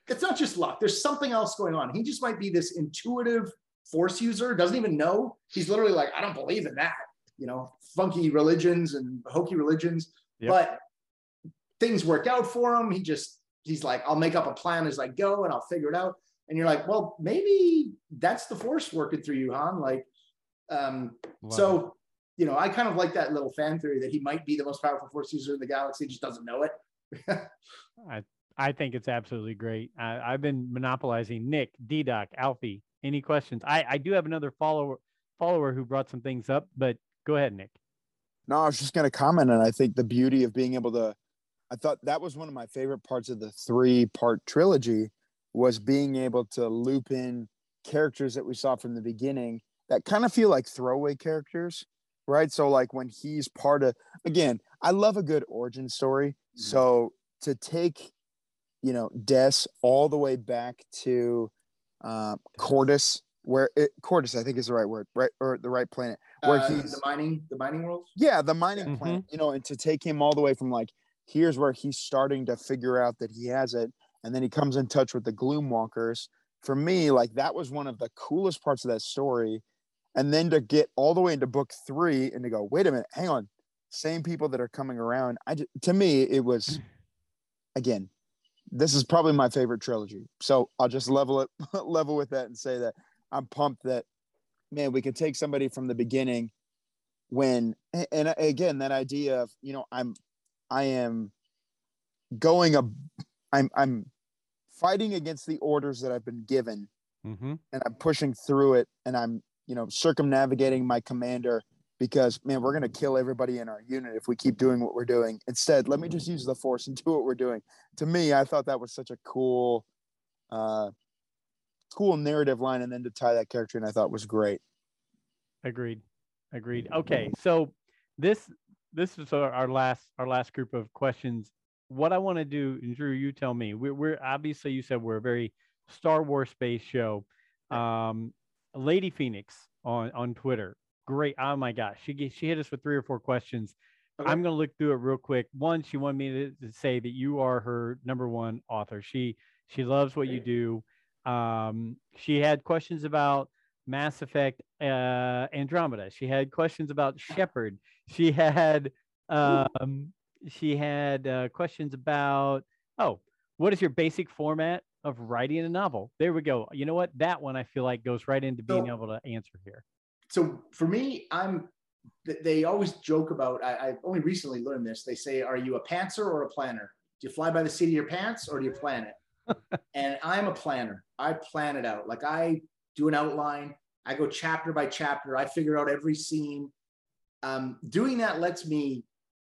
S4: it's not just luck. There's something else going on. He just might be this intuitive force user, doesn't even know. He's literally like, I don't believe in that, you know, funky religions and hokey religions. Yep. But things work out for him. He just, he's like, I'll make up a plan as I go and I'll figure it out. And you're like, well, maybe that's the force working through you, Han. Like, um, wow. so, you know, I kind of like that little fan theory that he might be the most powerful force user in the galaxy, just doesn't know it.
S1: I, I think it's absolutely great. I, I've been monopolizing Nick, D Doc, Alfie, any questions? I, I do have another follower follower who brought some things up, but go ahead, Nick.
S2: No, I was just going to comment, and I think the beauty of being able to, I thought that was one of my favorite parts of the three part trilogy was being able to loop in characters that we saw from the beginning that kind of feel like throwaway characters, right? So like when he's part of, again, I love a good origin story. Mm-hmm. So to take, you know, Des all the way back to uh, Cordis, where it, Cordis, I think is the right word, right, or the right planet, where uh,
S4: he's the mining, the mining world.
S2: Yeah, the mining yeah. planet. Mm-hmm. You know, and to take him all the way from like here's where he's starting to figure out that he has it, and then he comes in touch with the Gloomwalkers. For me, like that was one of the coolest parts of that story. and then to get all the way into book three and to go, wait a minute, hang on, same people that are coming around. I just, to me, it was again, this is probably my favorite trilogy. So I'll just level it level with that and say that I'm pumped that man, we could take somebody from the beginning when and again that idea of you know I'm I am going a I'm I'm fighting against the orders that I've been given
S1: Mm-hmm.
S2: and I'm pushing through it and I'm you know circumnavigating my commander because man we're going to kill everybody in our unit if we keep doing what we're doing instead let me just use the force and do what we're doing to me i thought that was such a cool uh cool narrative line and then to tie that character in i thought was great
S1: Agreed. Agreed. Okay, so this this is our, our last our last group of questions. What I want to do, and Drew, you tell me. We're, we're obviously you said we're a very Star Wars space show. Um, Lady Phoenix on on Twitter, great. Oh my gosh, she she hit us with three or four questions.
S4: Okay.
S1: I'm gonna look through it real quick. One, she wanted me to, to say that you are her number one author. She she loves what you do. Um, she had questions about Mass Effect uh, Andromeda. She had questions about Shepard. She had um, she had uh, questions about oh, what is your basic format of writing a novel? There we go. You know what? That one I feel like goes right into being
S4: So-
S1: able to answer here.
S4: So for me, I'm. They always joke about. I, I've only recently learned this. They say, "Are you a pantser or a planner? Do you fly by the seat of your pants or do you plan it?" and I'm a planner. I plan it out. Like I do an outline. I go chapter by chapter. I figure out every scene. Um, doing that lets me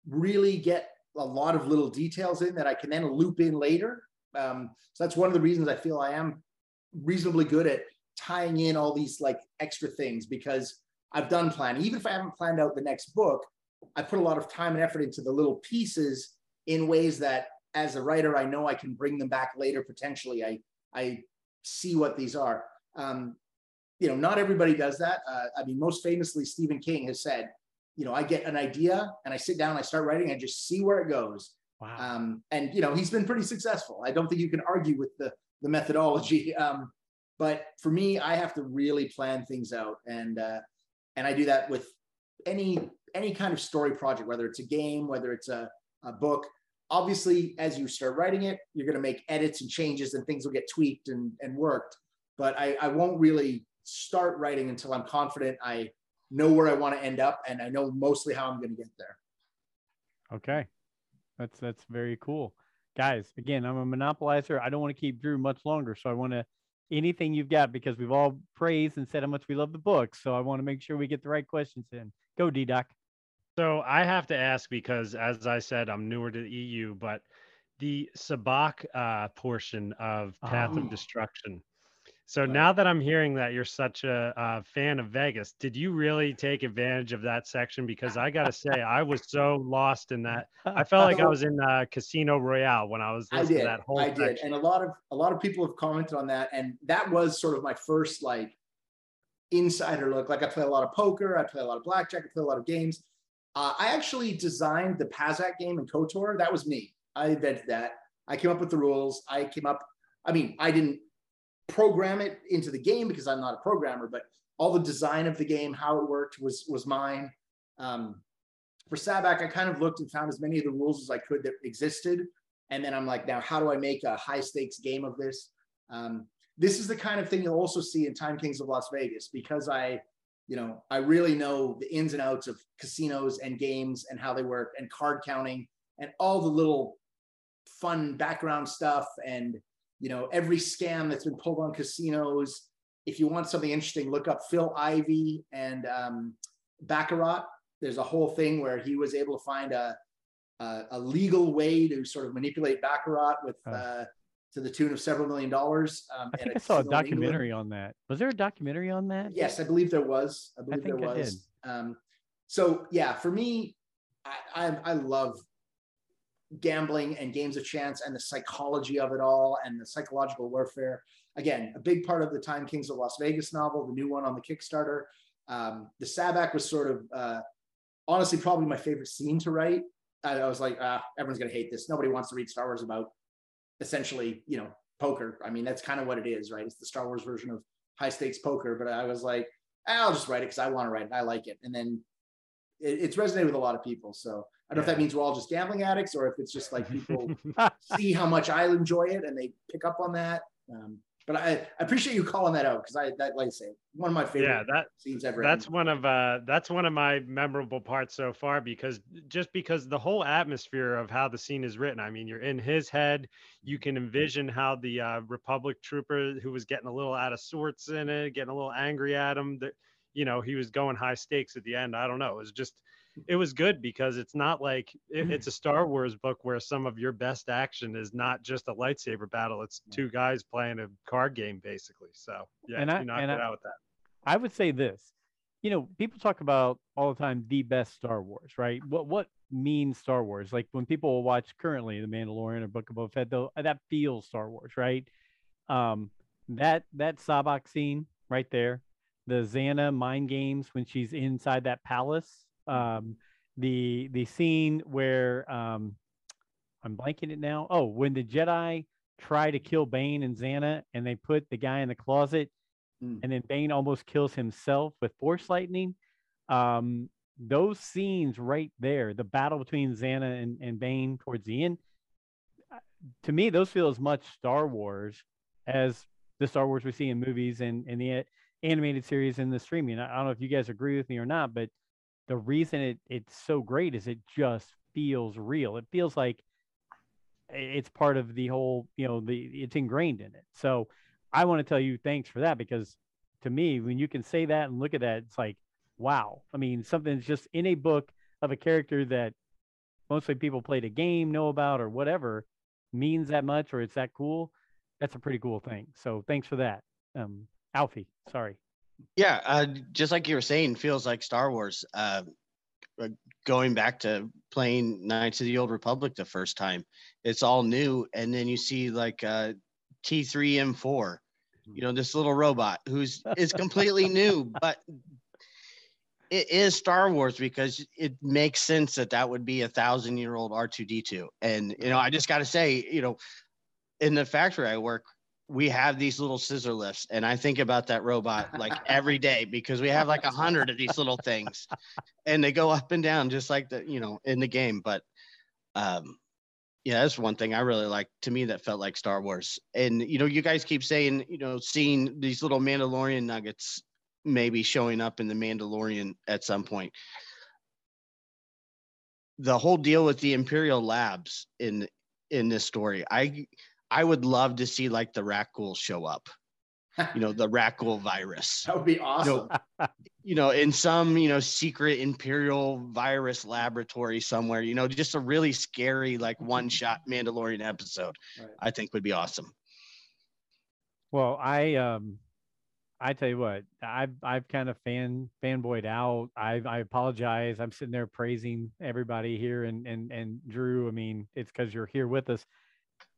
S4: really get a lot of little details in that I can then loop in later. Um, so that's one of the reasons I feel I am reasonably good at tying in all these like extra things because I've done planning. Even if I haven't planned out the next book, I put a lot of time and effort into the little pieces in ways that as a writer, I know I can bring them back later potentially. I I see what these are. Um, you know, not everybody does that. Uh, I mean, most famously, Stephen King has said, you know, I get an idea and I sit down I start writing and just see where it goes.
S1: Wow.
S4: Um, and you know, he's been pretty successful. I don't think you can argue with the the methodology. Um, but for me, I have to really plan things out, and uh, and I do that with any any kind of story project, whether it's a game, whether it's a, a book. Obviously, as you start writing it, you're going to make edits and changes, and things will get tweaked and and worked. But I, I won't really start writing until I'm confident I know where I want to end up, and I know mostly how I'm going to get there.
S1: Okay. That's that's very cool. Guys, again, I'm a monopolizer. I don't want to keep Drew much longer. So I want to anything you've got because we've all praised and said how much we love the book. So I want to make sure we get the right questions in. Go D Doc.
S3: So I have to ask because, as I said, I'm newer to the EU, but the Sabacc uh, portion of Path
S1: Oh.
S3: of Destruction. So
S4: Right.
S3: now that I'm hearing that you're such a, uh fan of Vegas, did you really take advantage of that section? Because I gotta say, I was so lost in that. I felt like I was in uh, Casino Royale when I was
S4: I
S3: listening
S4: did.
S3: to that whole
S4: I did, and a lot of a lot of people have commented on that, and that was sort of my first like insider look. Like I play a lot of poker, I play a lot of blackjack, I play a lot of games. Uh, I actually designed the Pazaak game in Kotor. That was me. I invented that. I came up with the rules. I came up. I mean, I didn't program it into the game because I'm not a programmer, but all the design of the game, how it worked, was was mine. Um, for Sabacc, I kind of looked and found as many of the rules as I could that existed. And then I'm like, now how do I make a high stakes game of this? Um, this is the kind of thing you'll also see in Time Kings of Las Vegas because I, you know, I really know the ins and outs of casinos and games and how they work and card counting and all the little fun background stuff and you know every scam that's been pulled on casinos. If you want something interesting, look up Phil Ivey and um, Baccarat. There's a whole thing where he was able to find a a, a legal way to sort of manipulate Baccarat with
S1: Oh.
S4: uh, to the tune of several million dollars. Um,
S1: I think I saw a documentary on that. Was there a documentary on that?
S4: Yes, I believe there was. I believe there
S1: I did.
S4: was. Um, so yeah, for me, I, I I love gambling and games of chance and the psychology of it all and the psychological warfare. Again, a big part of the Time Kings of Las Vegas novel, the new one on the Kickstarter. Um, the Sabacc was sort of uh, honestly probably my favorite scene to write. I, I was like, ah, everyone's gonna hate this. Nobody wants to read Star Wars about essentially, you know, poker. I mean, that's kind of what it is, right? It's the Star Wars version of high stakes poker. But I was like, I'll just write it because I want to write it. I like it, and then it, it's resonated with a lot of people. So I don't know if that means we're all just gambling addicts or if it's just like people see how much I enjoy it and they pick up on that. Um, but I, I appreciate you calling that out because I that like I say one of my favorite
S3: yeah that
S4: scenes ever.
S3: That's one of uh that's one of my memorable parts so far because just because the whole atmosphere of how the scene is written. I mean, you're in his head. You can envision how the uh, Republic trooper who was getting a little out of sorts in it, getting a little angry at him. That you know he was going high stakes at the end. I don't know. It was just it was good because it's not like it, it's a Star Wars book where some of your best action is not just a lightsaber battle. It's two guys playing a card game basically. So yeah,
S1: And I-
S3: you knocked
S1: and
S3: it
S1: I-
S3: out with that.
S1: I would say this. You know, people talk about all the time the best Star Wars, right? What what means Star Wars? Like when people watch currently The Mandalorian or Book of Boba Fett, though that feels Star Wars, right? Um, that that Sabacc scene right there, the Zannah mind games when she's inside that palace, um, the the scene where um, I'm blanking it now. Oh, when the Jedi try to kill Bane and Zannah, and they put the guy in the closet,
S4: Mm.
S1: and then Bane almost kills himself with Force lightning. Um, those scenes right there, the battle between Zannah and, and Bane towards the end, to me, those feel as much Star Wars as the Star Wars we see in movies and, and the animated series and the streaming. I don't know if you guys agree with me or not, but the reason it, it's so great is it just feels real. It feels like it's part of the whole, you know, the it's ingrained in it. So I want to tell you thanks for that because to me, when you can say that and look at that, it's like, wow. I mean, something's just in a book of a character that mostly people played a game, know about, or whatever means that much or it's that cool. That's a pretty cool thing. So thanks for that. Um, Alfie, sorry.
S5: Yeah, uh, just like you were saying, feels like Star Wars. Uh, uh, going back to playing Knights of the Old Republic the first time, it's all new, and then you see like uh, T3M4, you know, this little robot who's is completely new, but it is Star Wars because it makes sense that that would be a thousand year old R2D2, and you know, I just got to say, you know, in the factory I work, we have these little scissor lifts and i think about that robot like every day because we have like a hundred of these little things and they go up and down just like the you know in the game but um yeah that's one thing i really like to me that felt like star wars and you know you guys keep saying you know seeing these little mandalorian nuggets maybe showing up in the mandalorian at some point. The whole deal with the imperial labs in in this story i I would love to see like the Rakghoul show up. You know, the Rakghoul virus.
S4: that would be awesome.
S5: You know, in some you know secret imperial virus laboratory somewhere. You know, just a really scary like one shot Mandalorian episode.
S4: Right.
S5: I think would be awesome.
S1: Well, I um I tell you what, I've I've kind of fan fanboyed out. I I apologize. I'm sitting there praising everybody here and and and Drew. I mean, it's because you're here with us.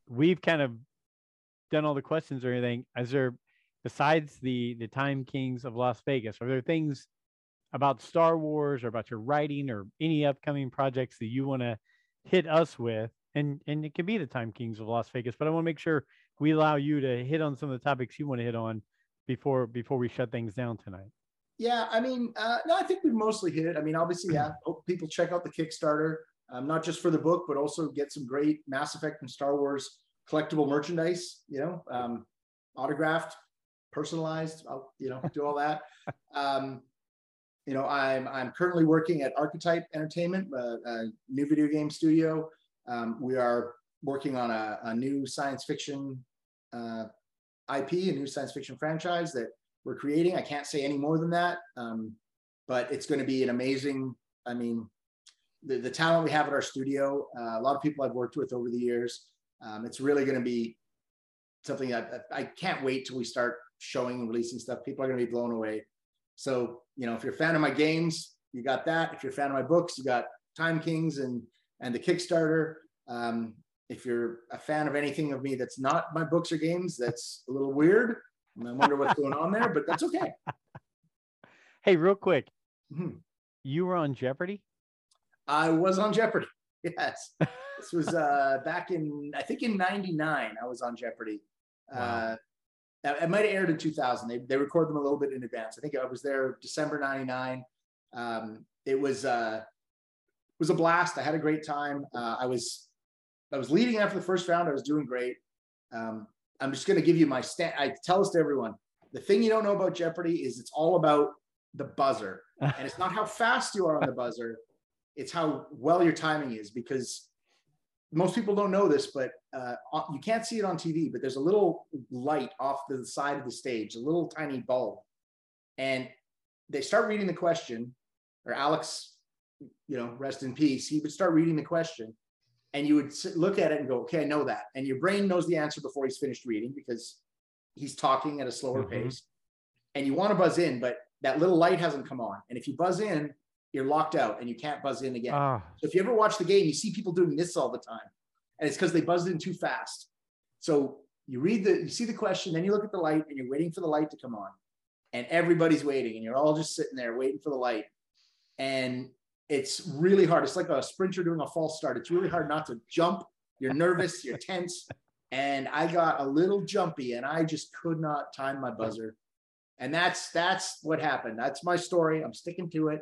S1: We've kind of done all the questions or anything. Is there besides the the Time Kings of Las Vegas, are there things about Star Wars or about your writing or any upcoming projects that you want to hit us with? And and it can be the Time Kings of Las Vegas, but I want to make sure we allow you to hit on some of the topics you want to hit on before before we shut things down tonight.
S4: Yeah, I mean, uh, no, I think we've mostly hit it. I mean, obviously, yeah, hope people check out the Kickstarter, um, not just for the book, but also get some great Mass Effect and Star Wars collectible merchandise. You know, um, autographed, personalized. I'll you know do all that. Um, you know, I'm I'm currently working at Archetype Entertainment, a, a new video game studio. Um, we are working on a, a new science fiction uh, IP, a new science fiction franchise that we're creating. I can't say any more than that, um, but it's going to be an amazing. I mean, the, the talent we have at our studio, uh, a lot of people I've worked with over the years. Um, it's really going to be something that I can't wait till we start showing and releasing stuff. People are going to be blown away. So, you know, if you're a fan of my games, you got that. If you're a fan of my books, you got Time Kings and and the Kickstarter. Um, if you're a fan of anything of me that's not my books or games, that's a little weird. And I wonder what's going on there, but that's okay.
S1: Hey, real quick,
S4: Mhm.
S1: you were on Jeopardy.
S4: I was on Jeopardy. Yes. this was uh, back in, I think in 99, I was on Jeopardy. Uh, it might have aired in 2000. They, they record them a little bit in advance. I think I was there December 99. Um, it was, uh, it was a blast. I had a great time. Uh, I was, I was leading after the first round. I was doing great. Um, I'm just going to give you my stand. I tell this to everyone. The thing you don't know about Jeopardy is it's all about the buzzer, and it's not how fast you are on the buzzer. It's how well your timing is because most people don't know this, but uh, you can't see it on TV. But there's a little light off the side of the stage, a little tiny bulb, and they start reading the question, or Alex, you know, rest in peace. He would start reading the question, and you would look at it and go, "Okay, I know that," and your brain knows the answer before he's finished reading because he's talking at a slower mm-hmm. pace, and you want to buzz in, but that little light hasn't come on, and if you buzz in, you're locked out and you can't buzz in again. Ah. So if you ever watch the game, you see people doing this all the time, and it's because they buzzed in too fast. So you read the, you see the question, then you look at the light, and you're waiting for the light to come on, and everybody's waiting, and you're all just sitting there waiting for the light, and it's really hard. It's like a sprinter doing a false start. It's really hard not to jump. You're nervous, you're tense, and I got a little jumpy, and I just could not time my buzzer. And that's that's what happened. That's my story. I'm sticking to it.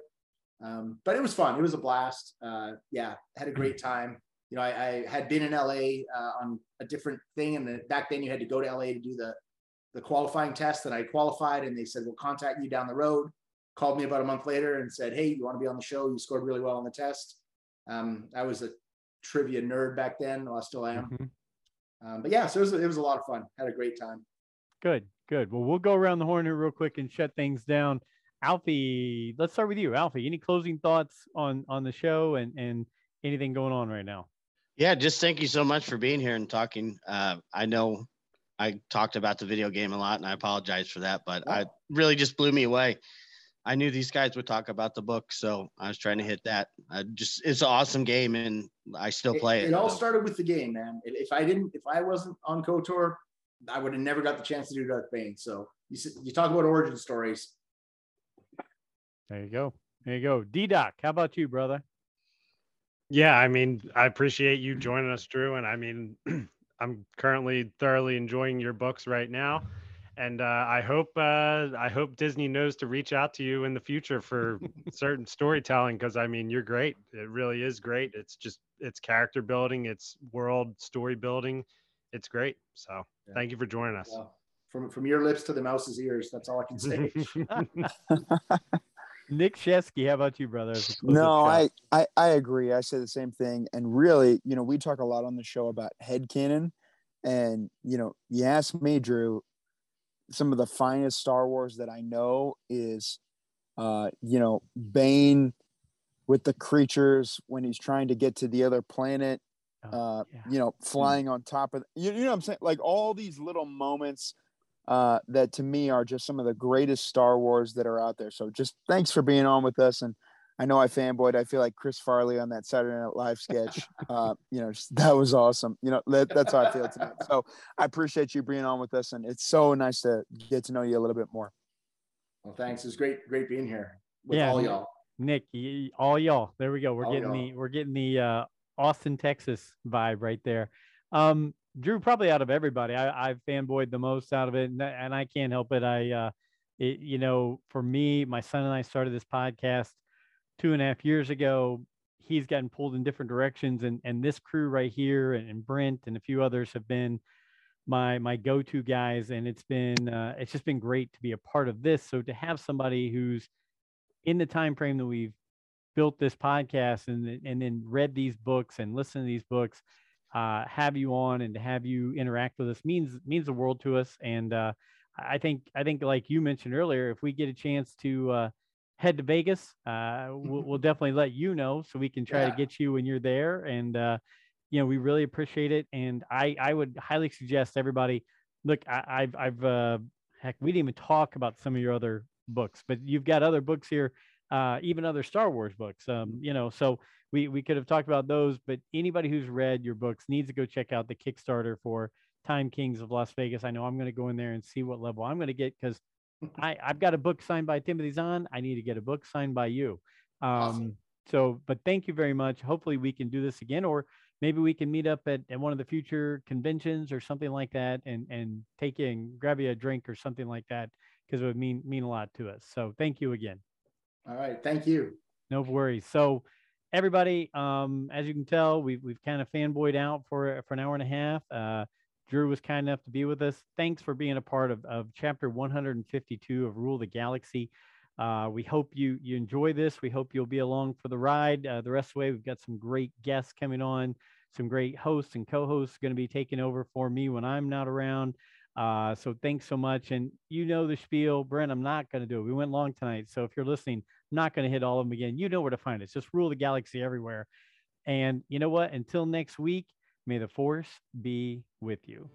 S4: Um, but it was fun. It was a blast. Uh, yeah, had a great time. You know, I, I had been in LA uh, on a different thing, and the, back then you had to go to LA to do the the qualifying test. And I qualified, and they said we'll contact you down the road. Called me about a month later and said, "Hey, you want to be on the show? You scored really well on the test." Um, I was a trivia nerd back then. Well, I still am. Mm-hmm. Um, but yeah, so it was, it was a lot of fun. Had a great time.
S1: Good, good. Well, we'll go around the horn here real quick and shut things down. Alfie, let's start with you. Alfie, any closing thoughts on on the show and and anything going on right now?
S5: Yeah, just thank you so much for being here and talking. Uh, I know I talked about the video game a lot, and I apologize for that, but I really just blew me away. I knew these guys would talk about the book, so I was trying to hit that. I just it's an awesome game, and I still play
S4: it.
S5: It,
S4: all started with the game, man. If I didn't, if I wasn't on KOTOR, I would have never got the chance to do Darth Bane. So you you talk about origin stories.
S1: There you go. There you go. D Doc, how about you, brother?
S3: Yeah, I mean, I appreciate you joining us, Drew. And I mean, I'm currently thoroughly enjoying your books right now. And uh, I hope uh, I hope Disney knows to reach out to you in the future for certain storytelling because I mean you're great. It really is great. It's just it's character building, it's world story building. It's great. So yeah. thank you for joining us. Well,
S4: from from your lips to the mouse's ears. That's all I can say.
S1: Nick Shesky, how about you, brother?
S2: No, I, I I agree. I say the same thing. And really, you know, we talk a lot on the show about head canon. And, you know, you ask me, Drew, some of the finest Star Wars that I know is uh, you know, Bane with the creatures when he's trying to get to the other planet, oh, uh, yeah. you know, flying on top of you, you know what I'm saying? Like all these little moments uh, that to me are just some of the greatest Star Wars that are out there. So just thanks for being on with us. And I know I fanboyed. I feel like Chris Farley on that Saturday Night Live sketch. Uh, you know, just, that was awesome. You know, that, that's how I feel tonight. So I appreciate you being on with us, and it's so nice to get to know you a little bit more.
S4: Well, thanks. It's great, great being here with yeah, all y'all.
S1: Nick, all y'all. There we go. We're all getting y'all. the we're getting the uh, Austin, Texas vibe right there. Um, Drew, probably out of everybody, I, I've fanboyed the most out of it, and, and I can't help it. I, uh, it, you know, for me, my son and I started this podcast two and a half years ago. He's gotten pulled in different directions, and and this crew right here, and, and Brent and a few others have been my my go-to guys, and it's been uh, it's just been great to be a part of this. So to have somebody who's in the time frame that we've built this podcast and and then read these books and listened to these books uh, have you on and to have you interact with us means means the world to us. And uh, I think I think like you mentioned earlier, if we get a chance to uh, head to Vegas, uh, we'll, we'll, definitely let you know so we can try yeah. to get you when you're there. And uh, you know we really appreciate it. And I I would highly suggest everybody look. I, have I've uh, heck we didn't even talk about some of your other books, but you've got other books here. Even other Star Wars books, um, you know. So we we could have talked about those, but anybody who's read your books needs to go check out the Kickstarter for Time Kings of Las Vegas. I know I'm going to go in there and see what level I'm going to get because I I've got a book signed by Timothy Zahn. I need to get a book signed by you. Um, awesome. So, but thank you very much. Hopefully, we can do this again, or maybe we can meet up at, at one of the future conventions or something like that and and take you and grab you a drink or something like that because it would mean mean a lot to us so thank you again
S4: all right thank you
S1: no worries so everybody um as you can tell we've, we've kind of fanboyed out for for an hour and a half uh drew was kind enough to be with us thanks for being a part of, of chapter 152 of rule the galaxy uh, we hope you you enjoy this. We hope you'll be along for the ride. Uh, the rest of the way, we've got some great guests coming on, some great hosts and co-hosts going to be taking over for me when I'm not around. Uh, so thanks so much. And you know the spiel, Brent. I'm not going to do it. We went long tonight, so if you're listening, I'm not going to hit all of them again. You know where to find us. Just rule the galaxy everywhere. And you know what? Until next week, may the force be with you.